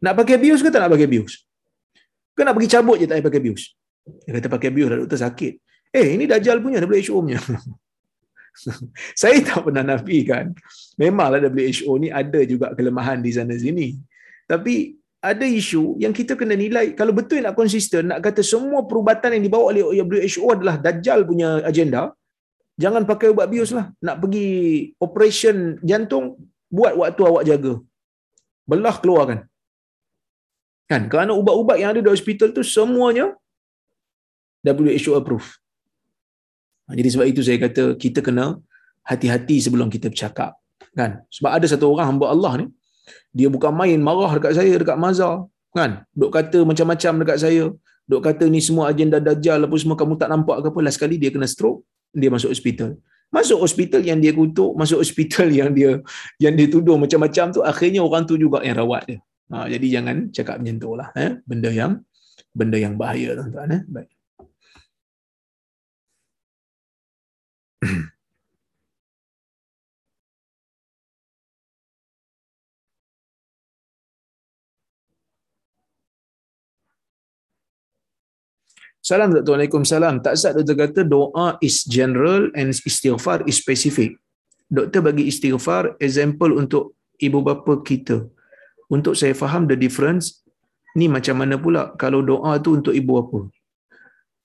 Nak pakai bius ke tak nak pakai bius? Ke nak pergi cabut je tak payah pakai bius? Dia kata pakai bius dah doktor sakit. Eh ini Dajjal punya, WHO punya. (laughs) saya tak pernah nafikan. Memanglah WHO ni ada juga kelemahan di sana sini. Tapi ada isu yang kita kena nilai kalau betul nak konsisten nak kata semua perubatan yang dibawa oleh WHO adalah Dajjal punya agenda, jangan pakai ubat bius lah. Nak pergi operation jantung, buat waktu awak jaga. Belah keluarkan. Kan? Kerana ubat-ubat yang ada di hospital tu semuanya WHO approve. Ha, jadi sebab itu saya kata kita kena hati-hati sebelum kita bercakap. Kan? Sebab ada satu orang hamba Allah ni, dia bukan main marah dekat saya dekat mazar. Kan? Duk kata macam-macam dekat saya. Duk kata ni semua agenda dajjal apa semua kamu tak nampak ke apa. Last kali dia kena stroke dia masuk hospital. Masuk hospital yang dia kutuk, masuk hospital (laughs) yang dia yang dia tuduh macam-macam tu, akhirnya orang tu juga yang rawat dia. Ha, jadi jangan cakap macam tu lah. Eh? Benda yang benda yang bahaya tuan-tuan. Eh? Baik. (clears throat) Salam Dr. Waalaikumsalam. Tak sah doktor kata doa is general and istighfar is specific. Doktor bagi istighfar example untuk ibu bapa kita. Untuk saya faham the difference, ni macam mana pula kalau doa tu untuk ibu bapa?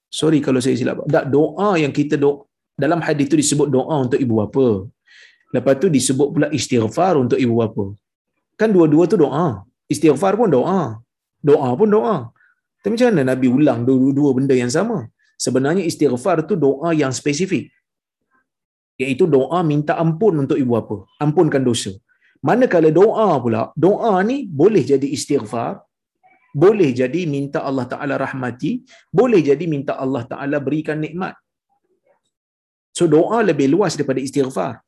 Sorry kalau saya silap. Tak, doa yang kita doa, dalam hadis tu disebut doa untuk ibu bapa. Lepas tu disebut pula istighfar untuk ibu bapa. Kan dua-dua tu doa. Istighfar pun doa. Doa pun doa. Tapi macam mana Nabi ulang dua-dua benda yang sama? Sebenarnya istighfar tu doa yang spesifik. Iaitu doa minta ampun untuk ibu bapa. Ampunkan dosa. Manakala doa pula, doa ni boleh jadi istighfar, boleh jadi minta Allah Ta'ala rahmati, boleh jadi minta Allah Ta'ala berikan nikmat. So doa lebih luas daripada istighfar.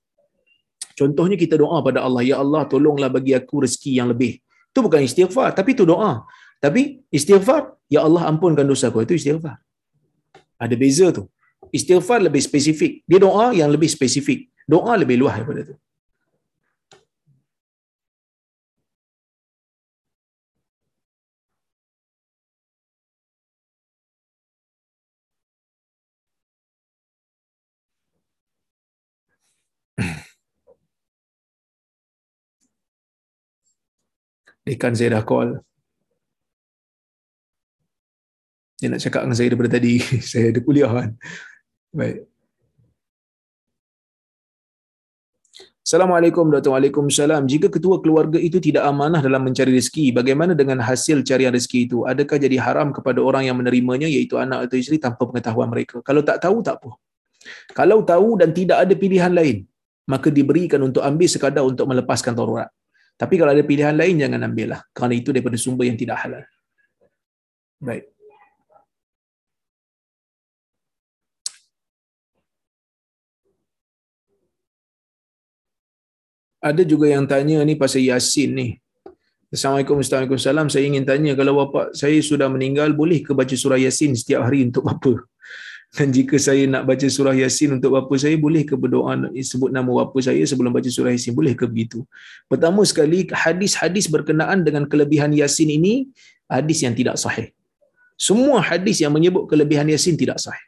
Contohnya kita doa pada Allah, Ya Allah tolonglah bagi aku rezeki yang lebih. Itu bukan istighfar, tapi itu doa. Tapi istighfar, ya Allah ampunkan dosa aku. Itu istighfar. Ada beza tu. Istighfar lebih spesifik. Dia doa yang lebih spesifik. Doa lebih luas daripada tu. Ikan saya dah call. Dia nak cakap dengan saya daripada tadi. (laughs) saya ada kuliah kan. Baik. Assalamualaikum Dr. Waalaikumsalam. Jika ketua keluarga itu tidak amanah dalam mencari rezeki, bagaimana dengan hasil carian rezeki itu? Adakah jadi haram kepada orang yang menerimanya iaitu anak atau isteri tanpa pengetahuan mereka? Kalau tak tahu, tak apa. Kalau tahu dan tidak ada pilihan lain, maka diberikan untuk ambil sekadar untuk melepaskan tarurat. Tapi kalau ada pilihan lain, jangan ambil lah. Kerana itu daripada sumber yang tidak halal. Baik. Ada juga yang tanya ni pasal Yasin ni. Assalamualaikum warahmatullahi wabarakatuh. Saya ingin tanya kalau bapa saya sudah meninggal boleh ke baca surah Yasin setiap hari untuk bapa? (laughs) Dan jika saya nak baca surah Yasin untuk bapa saya boleh ke berdoa sebut nama bapa saya sebelum baca surah Yasin? Boleh ke begitu? Pertama sekali hadis-hadis berkenaan dengan kelebihan Yasin ini hadis yang tidak sahih. Semua hadis yang menyebut kelebihan Yasin tidak sahih.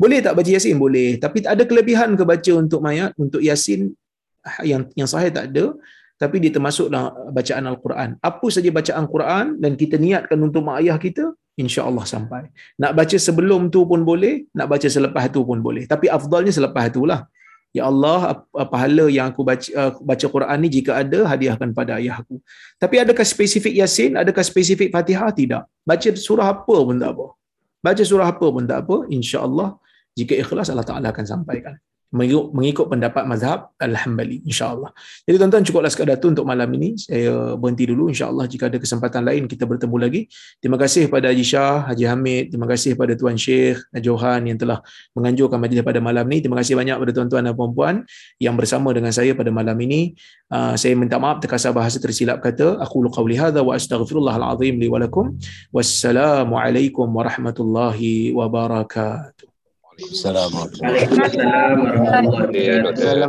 Boleh tak baca Yasin? Boleh. Tapi ada kelebihan ke baca untuk mayat, untuk Yasin yang yang sahih tak ada. Tapi dia termasuk dalam bacaan Al-Quran. Apa saja bacaan Quran dan kita niatkan untuk mak ayah kita, insya Allah sampai. Nak baca sebelum tu pun boleh, nak baca selepas tu pun boleh. Tapi afdalnya selepas tu lah. Ya Allah, pahala yang aku baca, uh, baca Quran ni jika ada, hadiahkan pada ayah aku. Tapi adakah spesifik Yasin? Adakah spesifik Fatihah? Tidak. Baca surah apa pun tak apa. Baca surah apa pun tak apa. Insya Allah, jika ikhlas Allah Ta'ala akan sampaikan mengikut pendapat mazhab Al-Hambali insyaAllah. Jadi tuan-tuan cukuplah sekadar itu untuk malam ini. Saya berhenti dulu insyaAllah jika ada kesempatan lain kita bertemu lagi. Terima kasih kepada Haji Shah, Haji Hamid. Terima kasih kepada Tuan Syekh Johan yang telah menganjurkan majlis pada malam ini. Terima kasih banyak kepada tuan-tuan dan puan-puan yang bersama dengan saya pada malam ini. Uh, saya minta maaf terkasar bahasa tersilap kata. Aku lukawli hadha wa astaghfirullahaladzim li walakum. Wassalamualaikum warahmatullahi wabarakatuh. Assalamualaikum warahmatullahi wabarakatuh.